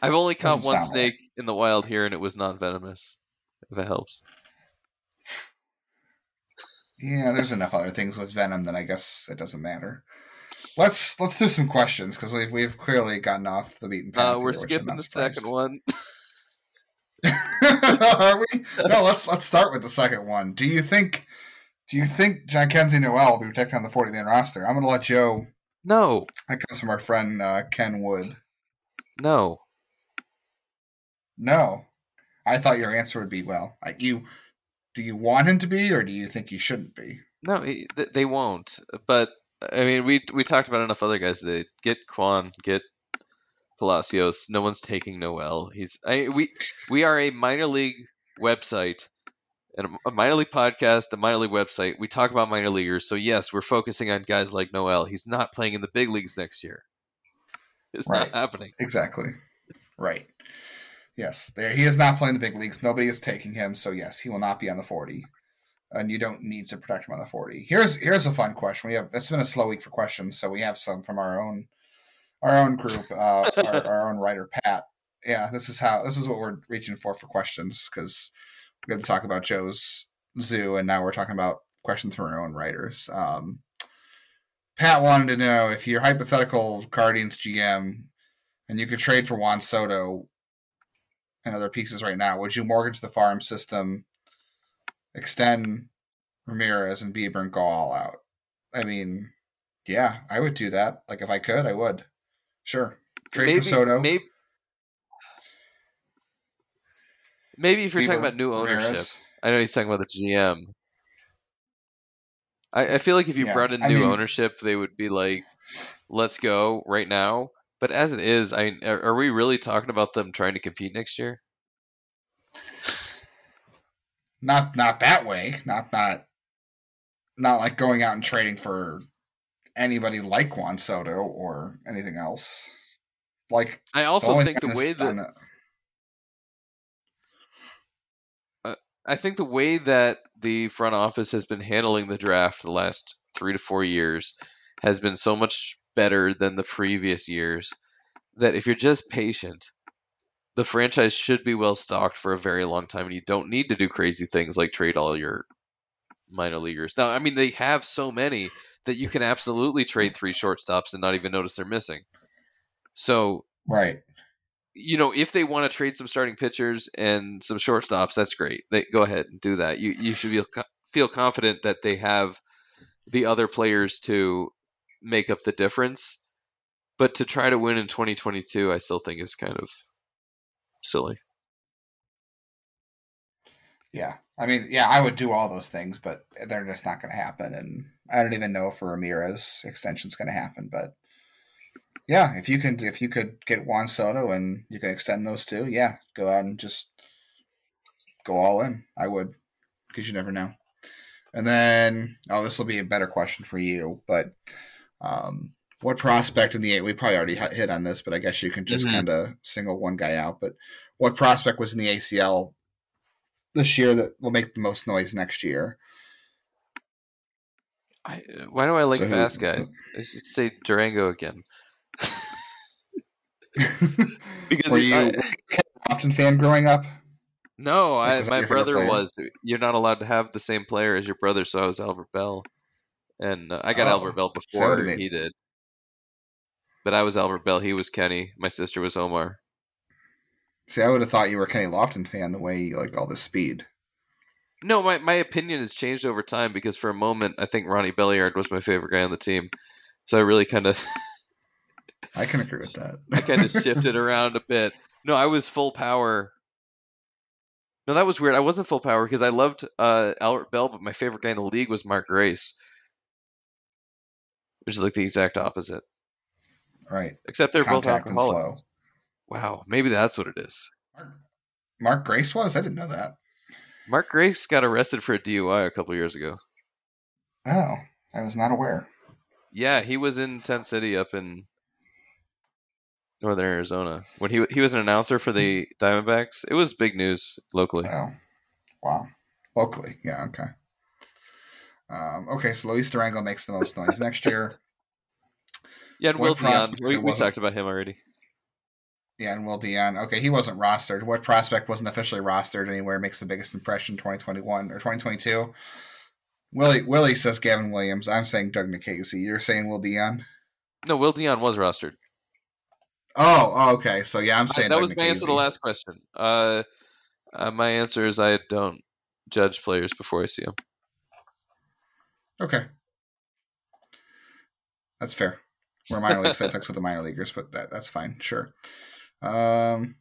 I've only caught one snake right. in the wild here, and it was non-venomous. If it helps. Yeah, there's enough other things with Venom that I guess it doesn't matter. Let's let's do some questions because we've we've clearly gotten off the beaten path. Uh, we're here, skipping the surprised. second one. Are we? No, let's let's start with the second one. Do you think do you think Jhonkensy Noel will be protected on the 40 man roster? I'm gonna let Joe No. That comes from our friend uh, Ken Wood. No. No. I thought your answer would be well. You do you want him to be, or do you think he shouldn't be? No, they won't. But I mean, we we talked about enough other guys today. Get Kwan, get Palacios. No one's taking Noel. He's I, we we are a minor league website and a minor league podcast, a minor league website. We talk about minor leaguers. So yes, we're focusing on guys like Noel. He's not playing in the big leagues next year. It's right. not happening. Exactly. Right. Yes, there he is not playing the big leagues. Nobody is taking him, so yes, he will not be on the forty, and you don't need to protect him on the forty. Here's here's a fun question. We have it's been a slow week for questions, so we have some from our own our own group, uh, our, our own writer Pat. Yeah, this is how this is what we're reaching for for questions because we got to talk about Joe's zoo, and now we're talking about questions from our own writers. Um, Pat wanted to know if your hypothetical Guardians GM and you could trade for Juan Soto, and other pieces right now. Would you mortgage the farm system, extend Ramirez and Bieber and go all out? I mean, yeah, I would do that. Like if I could, I would. Sure. Trade maybe, for Soto. Maybe, maybe if you're Bieber, talking about new ownership. Ramirez. I know he's talking about the GM. I, I feel like if you yeah, brought in new I mean, ownership, they would be like, "Let's go right now." But as it is, I are we really talking about them trying to compete next year? Not not that way. Not not not like going out and trading for anybody like Juan Soto or anything else. Like I also think the way that, that uh, I think the way that the front office has been handling the draft the last three to four years has been so much better than the previous years that if you're just patient, the franchise should be well stocked for a very long time, and you don't need to do crazy things like trade all your minor leaguers. Now, I mean, they have so many that you can absolutely trade three shortstops and not even notice they're missing. So, right, you know, if they want to trade some starting pitchers and some shortstops, that's great. They go ahead and do that. You you should feel feel confident that they have the other players to make up the difference. But to try to win in 2022, I still think is kind of silly. Yeah, I mean, yeah, I would do all those things, but they're just not going to happen. And I don't even know if Ramirez extension's going to happen. But yeah, if you can, if you could get Juan Soto and you can extend those two, yeah, go out and just go all in. I would, because you never know. And then, oh, this will be a better question for you, but um, what prospect in the eight? We probably already hit on this, but I guess you can just mm-hmm. kind of single one guy out. But what prospect was in the ACL this year that will make the most noise next year? I, why do I like so fast who, guys? I should say Durango again. because were you I, often fan growing up? No, I, my brother was. You're not allowed to have the same player as your brother, so I was Albert Belle, and uh, I got oh, Albert Belle before he did. But I was Albert Belle. He was Kenny. My sister was Omar. See, I would have thought you were a Kenny Lofton fan the way you liked all this speed. No, my, my opinion has changed over time because for a moment I think Ronnie Belliard was my favorite guy on the team. So I really kind of. I can agree with that. I kind of shifted around a bit. No, I was full power. No, that was weird. I wasn't full power because I loved uh, Albert Belle, but my favorite guy in the league was Mark Grace, which is like the exact opposite. Right. Except they're Contact both alcoholics. Wow, maybe that's what it is. Mark, Mark Grace was? I didn't know that. Mark Grace got arrested for a DUI a couple years ago. Oh, I was not aware. Yeah, he was in Tent City up in northern Arizona when he he was an announcer for the Diamondbacks. It was big news locally. Oh, wow, locally, yeah, okay. Um, okay, so Luis Durango makes the most noise next year. Yeah, and Will Dion. We, we talked about him already. Yeah, and Will Dion. Okay, he wasn't rostered. What prospect wasn't officially rostered anywhere makes the biggest impression 2021 or 2022? Willie Willie says Gavin Williams. I'm saying Doug Nikhazy. You're saying Will Dion? No, Will Dion was rostered. Oh, oh okay. So yeah, I'm saying that Doug was my answer to the last question. Uh, uh, my answer is I don't judge players before I see them. Okay, that's fair. We're minor league ethics with the minor leaguers, but that that's fine. Sure. Um,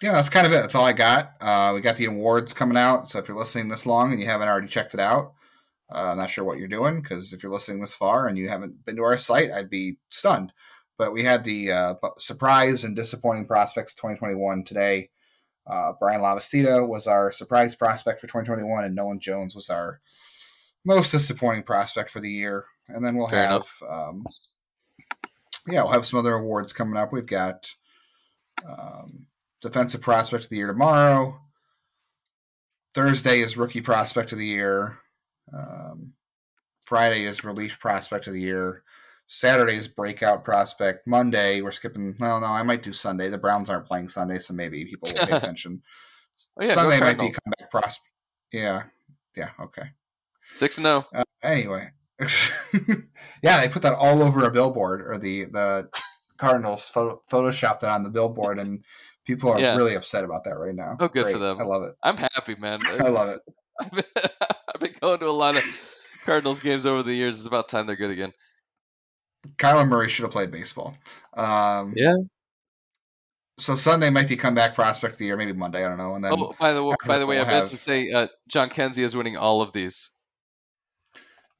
yeah, that's kind of it. That's all I got. Uh, we got the awards coming out. So if you're listening this long and you haven't already checked it out, uh, I'm not sure what you're doing because if you're listening this far and you haven't been to our site, I'd be stunned. But we had the uh, surprise and disappointing prospects of 2021 today. Uh, Bryan Lavastida was our surprise prospect for 2021, and Nolan Jones was our most disappointing prospect for the year. And then we'll Fair have um, yeah, we'll have some other awards coming up. We've got um, Defensive Prospect of the Year tomorrow. Thursday is Rookie Prospect of the Year. Um, Friday is Relief Prospect of the Year. Saturday is Breakout Prospect. Monday, we're skipping. Well, no, I might do Sunday. The Browns aren't playing Sunday, so maybe people will pay attention. oh, yeah, Sunday might be comeback prospect. Yeah, yeah, okay. Six and zero. Oh. Uh, anyway, yeah, they put that all over a billboard, or the the Cardinals photo, photoshopped that on the billboard, and people are yeah. really upset about that right now. Oh, good Great. for them. I love it. I'm happy, man. I love it. I've been, I've been going to a lot of Cardinals games over the years. It's about time they're good again. Kyler Murray should have played baseball. Um, yeah. So Sunday might be comeback prospect of the year, maybe Monday. I don't know. And then, oh, by the way, by the way, we'll I meant to say uh, Jhonkensy is winning all of these.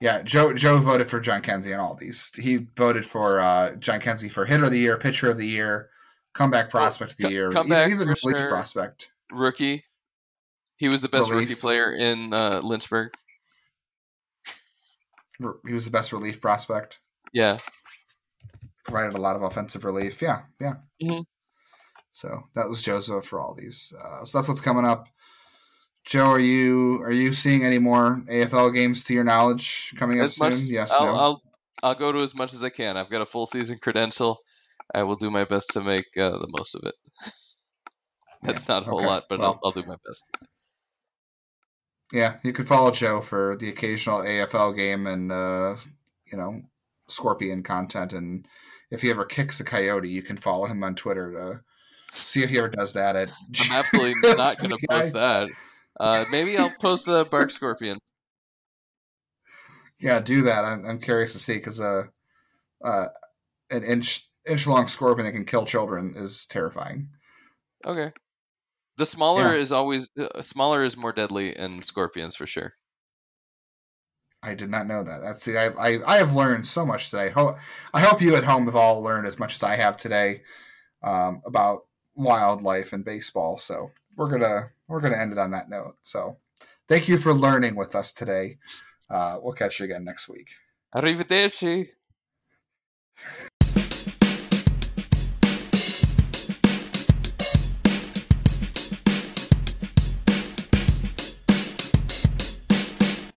Yeah, Joe Joe voted for Jhonkensy on all these. He voted for uh, Jhonkensy for hitter of the year, pitcher of the year, comeback prospect of the year, comeback even, even sure. prospect. Rookie. He was the best relief. rookie player in uh, Lynchburg. He was the best relief prospect. Yeah. Provided a lot of offensive relief. Yeah, yeah. Mhm. So that was Joseph for all these. Uh, so that's what's coming up. Joe, are you are you seeing any more AFL games to your knowledge coming up As soon? yes, I'll, no. I'll I'll go to as much as I can. I've got a full season credential. I will do my best to make uh, the most of it. That's not a whole okay. lot, but Well- I'll, I'll do my best. Yeah, you could follow Joe for the occasional AFL game and uh, you know Scorpion content, and if he ever kicks a coyote, you can follow him on Twitter to see if he ever does that. At I'm absolutely not going to Yeah, post that. Uh, maybe I'll post the Bark Scorpion. Yeah, do that. I'm, I'm curious to see because uh, uh, an inch inch long scorpion that can kill children is terrifying. Okay. The smaller Yeah. is always uh, smaller is more deadly in scorpions for sure. I did not know that. That's the I, I, I have learned so much today. Ho- I hope you at home have all learned as much as I have today um, about wildlife and baseball. So we're gonna we're gonna end it on that note. So thank you for learning with us today. Uh, we'll catch you again next week. Arrivederci.